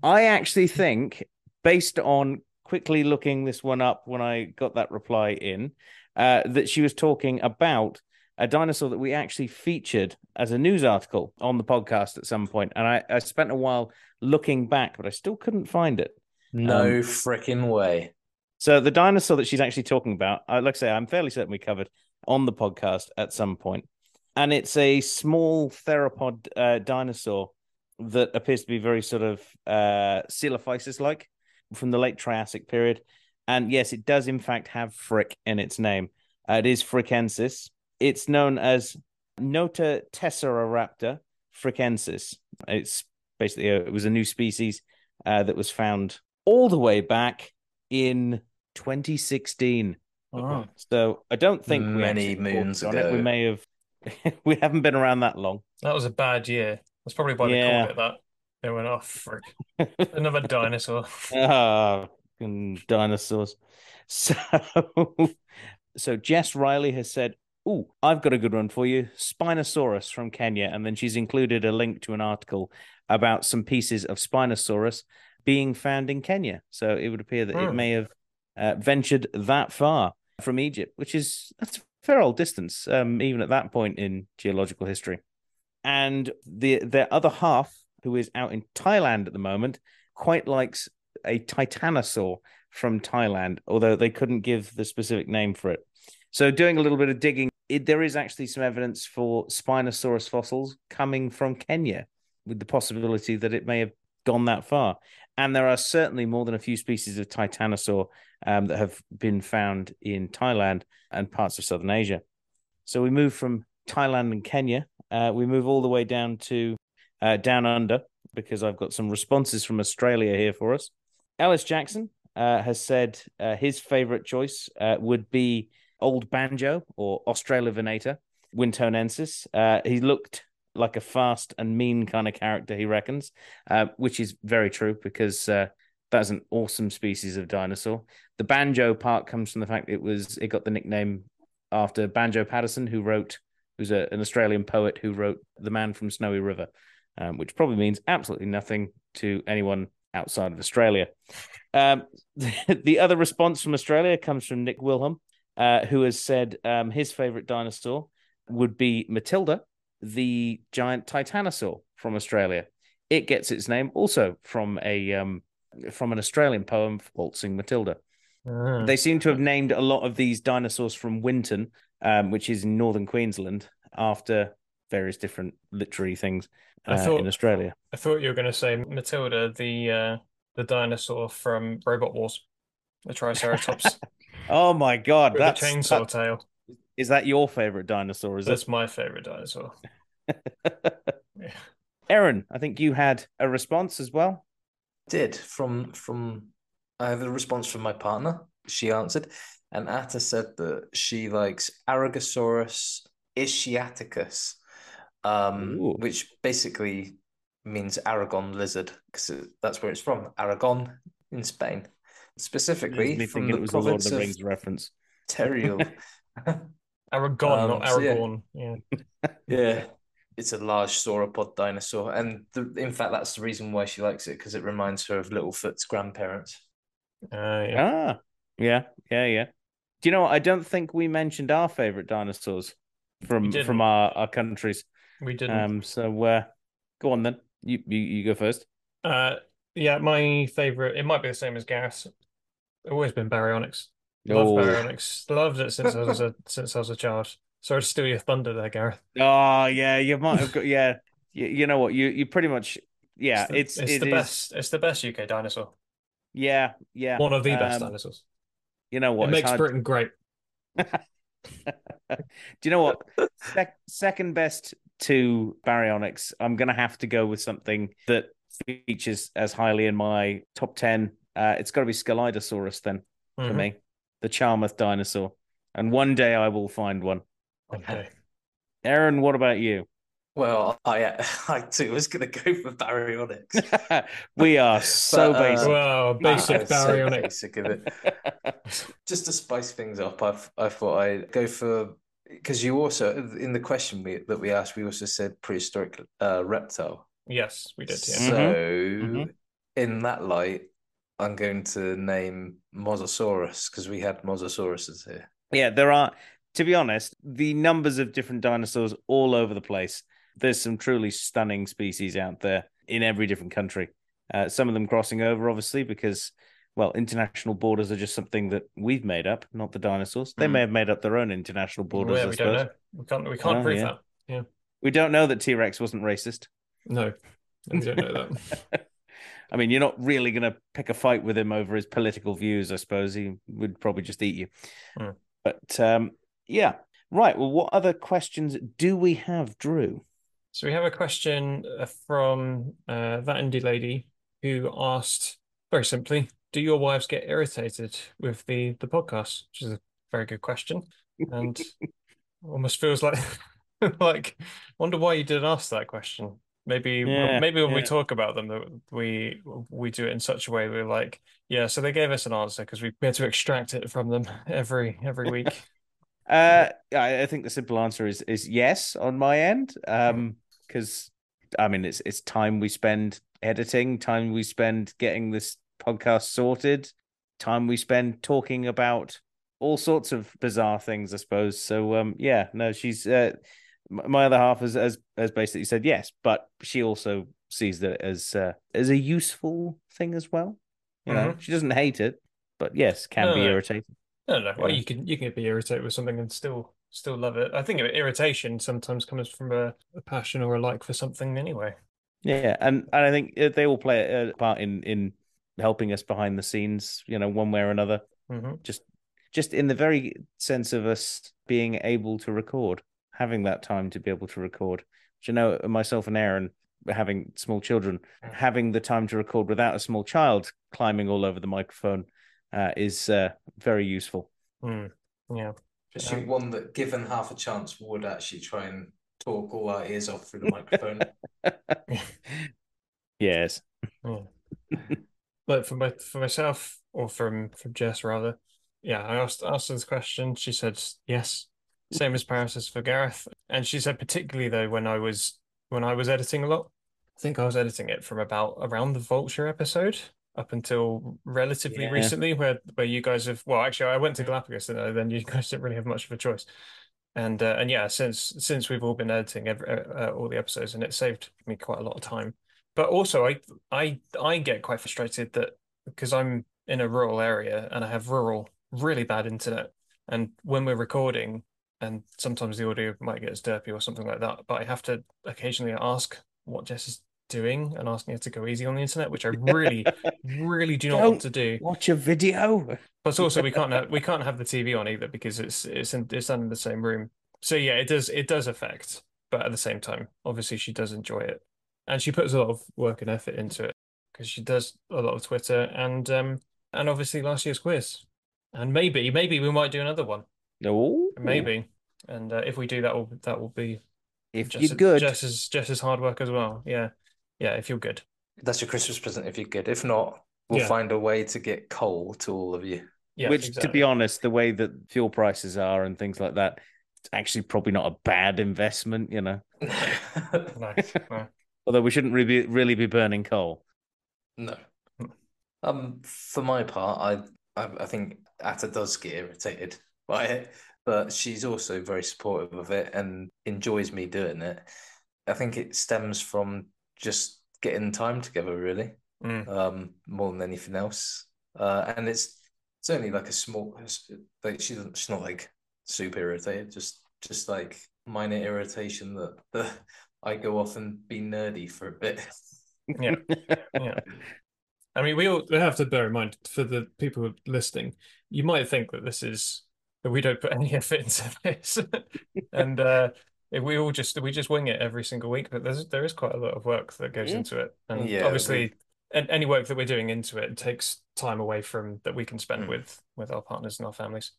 I actually think, based on quickly looking this one up when I got that reply in, uh, that she was talking about a dinosaur that we actually featured as a news article on the podcast at some point. And I, I spent a while looking back, but I still couldn't find it. No Um, frickin' way. So the dinosaur that she's actually talking about, uh, like I say, I'm fairly certain we covered on the podcast at some point, and it's a small theropod uh, dinosaur that appears to be very sort of uh, Coelophysis-like from the late Triassic period. And yes, it does in fact have frick in its name. Uh, it is frickensis. It's known as Notatesseraeraptor frickensis. It's basically a, it was a new species uh, that was found all the way back in 2016. Oh. So I don't think Many actually moons reported on it. We may have we haven't been around that long. That was a bad year. That's probably why they called it that. They went off. frick. Another dinosaur. Ah, fucking dinosaurs. So, so Jess Riley has said, "Oh, I've got a good one for you. Spinosaurus from Kenya," and then she's included a link to an article about some pieces of Spinosaurus being found in Kenya. So it would appear that it Hmm. may have uh, ventured that far from Egypt, which is that's a fair old distance, um, even at that point in geological history. And the their other half, who is out in Thailand at the moment, quite likes a titanosaur from Thailand, although they couldn't give the specific name for it. So, doing a little bit of digging, it, there is actually some evidence for Spinosaurus fossils coming from Kenya, with the possibility that it may have gone that far. And there are certainly more than a few species of titanosaur um, that have been found in Thailand and parts of southern Asia. So we move from Thailand and Kenya. Uh, we move all the way down to uh, down under because I've got some responses from Australia here for us. Ellis Jackson uh, has said uh, his favorite choice uh, would be Old Banjo or Australovenator wintonensis. Uh, he looked like a fast and mean kind of character, he reckons, uh, which is very true because uh, that's an awesome species of dinosaur. The banjo part comes from the fact it was it got the nickname after Banjo Paterson, who wrote who's a, an Australian poet who wrote The Man from Snowy River, um, which probably means absolutely nothing to anyone outside of Australia. Um, the other response from Australia comes from Nick Wilhelm, uh, who has said um, his favorite dinosaur would be Matilda, the giant titanosaur from Australia. It gets its name also from a um, from an Australian poem, Waltzing Matilda. Ah. They seem to have named a lot of these dinosaurs from Winton, um, which is in northern Queensland, after various different literary things I uh, thought- in Australia. I thought you were going to say Matilda, the uh, the dinosaur from Robot Wars, the Triceratops Oh my god, with that's the chainsaw that- tail. Is that your favorite dinosaur? Is That's my favorite dinosaur. it? Yeah. Aaron, I think you had a response as well. Did from from I have a response from my partner. She answered, and Atta said that she likes Aragosaurus ischiaticus, um, Ooh. which basically means Aragon lizard because that's where it's from, Aragon in Spain, specifically me from the it was a Lord of province the of Rings reference. Teruel. Aragon, Um, not so yeah. Yeah. Yeah, it's a large sauropod dinosaur, and the, in fact, that's the reason why she likes it because it reminds her of Littlefoot's grandparents. Uh, yeah. Ah, yeah, yeah, yeah. Do you know what? I don't think we mentioned our favorite dinosaurs from from our, our countries. We didn't. Um, so uh, go on then. You, you you go first. Uh, yeah, my favorite. It might be the same as Gareth's. Always been Baryonyx. Love Oh. Baryonyx. Loved it since I was a since I was a child. Sorry to steal your thunder there, Gareth. Oh yeah, you might have got yeah. You, you know what? You you pretty much yeah. the, It's it's it the is- best. It's the best UK dinosaur. Yeah, yeah. One of the best Um, dinosaurs. You know what? It makes hard- Britain great. Do you know what? Sec- second best to Baryonyx. I'm gonna have to go with something that features as highly in my top ten. Uh, it's got to be Scelidosaurus then for Mhm. me, the Charmouth dinosaur. And one day I will find one. Okay. Aaron, what about you? Well, I I too was gonna go for Baryonyx. we are so But, uh, basic. Well, basic I'm so Baryonyx. basic of it. Just to spice things up, I I thought I'd go for because you also in the question we that we asked, we also said prehistoric uh, reptile. Yes, we did. Yeah. So Mhm. in that light, I'm going to name Mosasaurus because we had Mosasauruses here. Yeah, there are, to be honest, the numbers of different dinosaurs all over the place. There's some truly stunning species out there in every different country. Uh, some of them crossing over, obviously, because, well, international borders are just something that we've made up, not the dinosaurs. They Mm. may have made up their own international borders. Yeah, I we don't suppose. know. We can't. We can't Oh, prove yeah. that. We don't know that T Rex wasn't racist. No, we don't know that. I mean, you're not really going to pick a fight with him over his political views, I suppose. He would probably just eat you. Hmm. But um, yeah. Right. Well, what other questions do we have, Drew? So we have a question uh, from uh, that indie lady who asked very simply, "Do your wives get irritated with the the podcast?" Which is a very good question, and almost feels like like wonder why you didn't ask that question. Maybe Yeah, maybe when we talk about them, that we we do it in such a way we're like, yeah. So they gave us an answer because we had to extract it from them every every week. Uh, I, think the simple answer is is yes on my end. Um, because I mean it's it's time we spend editing, time we spend getting this podcast sorted, time we spend talking about all sorts of bizarre things, I suppose. So um, yeah, no, she's uh, my other half has has has basically said yes, but she also sees that as uh, as a useful thing as well. You know, she doesn't hate it, but yes, can No, be no. irritating. I don't. Well, Yeah. you can you can be irritated with something and still still love it. I think irritation sometimes comes from a, a passion or a like for something anyway. Yeah, and and I think uh, they all play a part in in helping us behind the scenes, you know, one way or another. hmm Just just in the very sense of us being able to record, having that time to be able to record. Which you know, myself and Aaron having small children, having the time to record without a small child climbing all over the microphone uh, is uh, very useful. Mm. Yeah. Especially one that, given half a chance, would actually try and talk all our ears off through the microphone. yes. Yeah. But for my for myself or from from Jess rather, yeah, I asked asked her this question. She said yes, same as Paris as for Gareth, and she said particularly though when I was when I was editing a lot, I think I was editing it from about around the Vulture episode up until relatively Yeah. recently, where where you guys have well, actually, I went to Galapagos and uh, then you guys didn't really have much of a choice. And uh, and yeah, since since we've all been editing every, uh, all the episodes, and it saved me quite a lot of time. But also, I I I get quite frustrated that because I'm in a rural area and I have rural, really bad internet, and when we're recording, and sometimes the audio might get as derpy or something like that, but I have to occasionally ask what Jess is doing and asking her to go easy on the internet, which I really, really do not want to do. Watch a video. But also we can't have we can't have the TV on either because it's it's in, it's done in the same room. So yeah, it does it does affect, but at the same time, obviously she does enjoy it, and she puts a lot of work and effort into it because she does a lot of Twitter and um and obviously last year's quiz, and maybe maybe we might do another one, No, maybe, and uh, if we do that will that will be if Jess, you're good. Jess's Jess's hard work as well. Yeah, yeah, if you're good. That's your Christmas present if you're good. If not, we'll Yeah. find a way to get coal to all of you. Yeah, Which, to be honest, the way that fuel prices are and things like that, it's actually probably not a bad investment, you know. No, no. Although we shouldn't really be, really be burning coal. No. Um, for my part, I, I I think Atta does get irritated by it, but she's also very supportive of it and enjoys me doing it. I think it stems from just getting time together, really, Mm. um, more than anything else. Uh, and it's it's only like a small, like she she's not like super irritated, just just like minor irritation that, that I go off and be nerdy for a bit. Yeah. Yeah. I mean, we all we have to bear in mind for the people listening, you might think that this is that we don't put any effort into this, and uh, we all just we just wing it every single week. But there's there is quite a lot of work that goes Yeah. into it, and Yeah, obviously, an any work that we're doing into it takes time away from that we can spend Mm. with with our partners and our families.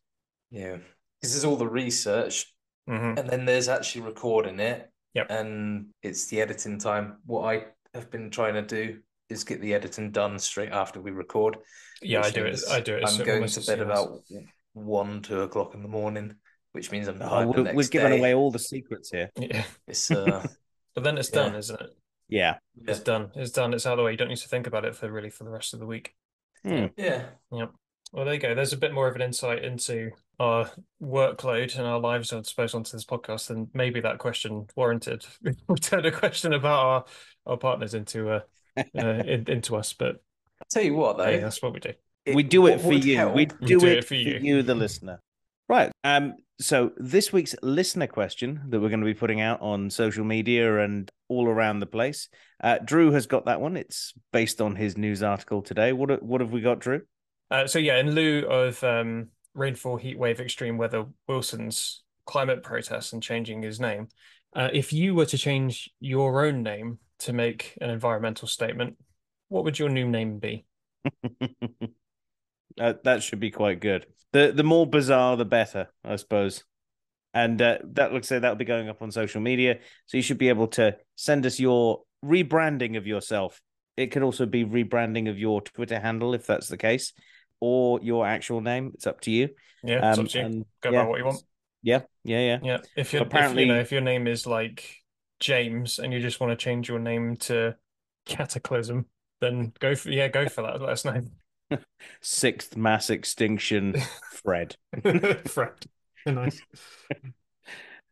Yeah, this is all the research, hmm and then there's actually recording it. Yep. And it's the editing time. What I have been trying to do is get the editing done straight after we record. Yeah, I do it. I do it. I'm so going almost to bed about one, two o'clock in the morning, which means I'm Oh, tired the we're, next we're giving day. away all the secrets here. Yeah, It's uh, but then it's Yeah. done, isn't it? Yeah. It's yeah, done. It's done. It's out of the way. You don't need to think about it for really for the rest of the week. Hmm. yeah. Well, there you go. There's a bit more of an insight into our workload and our lives, I suppose, onto this podcast, and maybe that question warranted. We turned a question about our our partners into uh, uh in, into us, but I'll tell you what, though, hey, that's what we do. We do it for would you. We help- do, it, for you. you. the listener. Right. Um. So this week's listener question that we're going to be putting out on social media and all around the place. Uh, Drew has got that one. It's based on his news article today. What what have we got, Drew? Uh, so yeah, in lieu of um, rainfall, heat wave, extreme weather, Wilson's climate protests and changing his name, uh, if you were to change your own name to make an environmental statement, what would your new name be? uh, that should be quite good. The the more bizarre, the better, I suppose. And uh, that looks like that'll be going up on social media, so you should be able to send us your rebranding of yourself. It could also be rebranding of your Twitter handle if that's the case, or your actual name. It's up to you. Yeah, it's Um, up to you. and Go yeah, by what you want. Yeah, yeah, yeah. Yeah, if you're Apparently- if, you know if your name is like James and you just want to change your name to Cataclysm, then go for yeah, go for that. Let us know. Sixth mass extinction, Fred. Fred. Nice.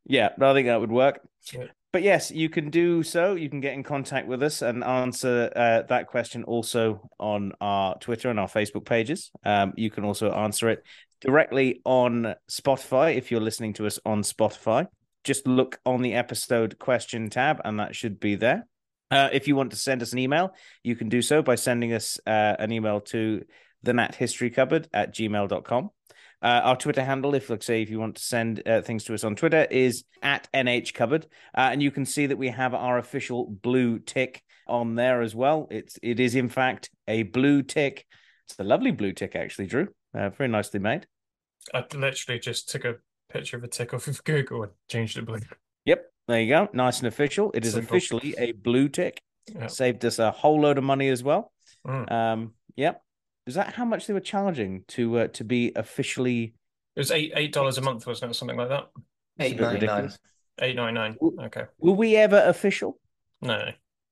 Yeah, I think that would work. Yeah. But yes, you can do so. You can get in contact with us and answer uh, that question also on our Twitter and our Facebook pages. Um, you can also answer it directly on Spotify if you're listening to us on Spotify. Just look on the episode question tab, and that should be there. Uh, if you want to send us an email, you can do so by sending us uh, an email to the Nat History Cupboard at gmail.com. Uh, our Twitter handle, if like say if you want to send uh, things to us on Twitter, is at NH Cupboard, uh, and you can see that we have our official blue tick on there as well. It's it is in fact a blue tick. It's a lovely blue tick, actually, Drew. Uh, very nicely made. I literally just took a picture of a tick off of Google and changed it blue. Yep, there you go. Nice and official. It is Simple. officially a blue tick. Yeah. Saved us a whole load of money as well. Mm. Um, yep. Is that how much they were charging to uh, to be officially? It was eight eight dollars a month, wasn't it? Something like that. It's a Eight bit ninety nine. ridiculous. Eight ninety nine. Okay. Were we ever official? No, no,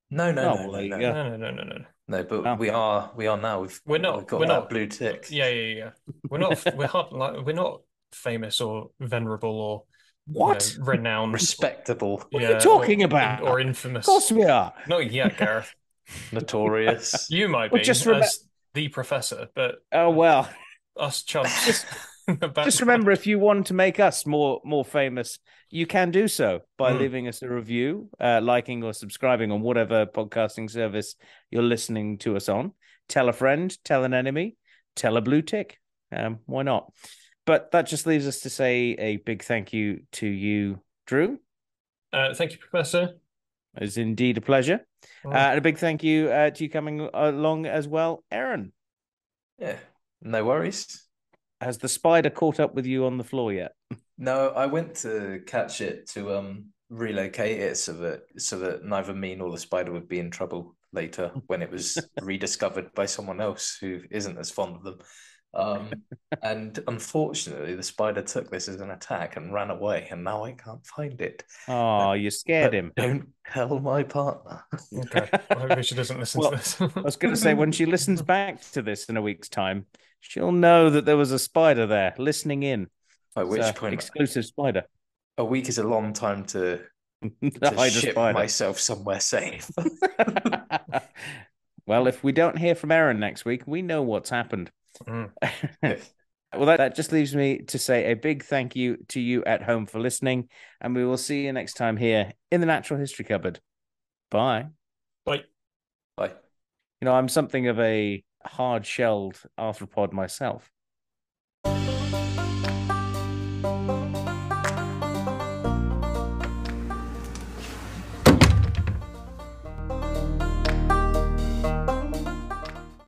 No, no, Oh, no, no, no, no, no, no, no, no. no. But Oh. we are, we are now. We've We're not- We've got we're that not- blue tick. Yeah, yeah, yeah. We're not. We're hard, like we're not famous or venerable or you What? know, renowned. Respectable, What are you talking or, about? Or infamous? Of course we are. Not yet, Gareth. notorious. You might Well, be just remem- as the professor, but Oh well. us chumps. in the Just remember, if you want to make us more more famous, you can do so by Mm. leaving us a review, uh, liking or subscribing on whatever podcasting service you're listening to us on. Tell a friend, tell an enemy, tell a blue tick. Um, why not? But that just leaves us to say a big thank you to you, Drew. Uh, thank you, Professor. It's indeed a pleasure. Mm. Uh, and a big thank you uh, to you coming along as well, Aaron. Yeah, no worries. Has the spider caught up with you on the floor yet? No, I went to catch it to um relocate it so that so that neither me nor the spider would be in trouble later when it was rediscovered by someone else who isn't as fond of them. Um, and unfortunately, the spider took this as an attack and ran away, and now I can't find it. Oh, you scared him. Don't tell my partner. Okay. I hope she doesn't listen Well, to this. I was going to say, when she listens back to this in a week's time, she'll know that there was a spider there listening in. At which a point, exclusive spider. a week is a long time to, to to hide ship spider. myself somewhere safe. well, if we don't hear from Aaron next week, we know what's happened. Mm. well, that, that just leaves me to say a big thank you to you at home for listening, and we will see you next time here in the Natural History Cupboard. Bye. Bye. Bye. You know, I'm something of a hard shelled arthropod myself.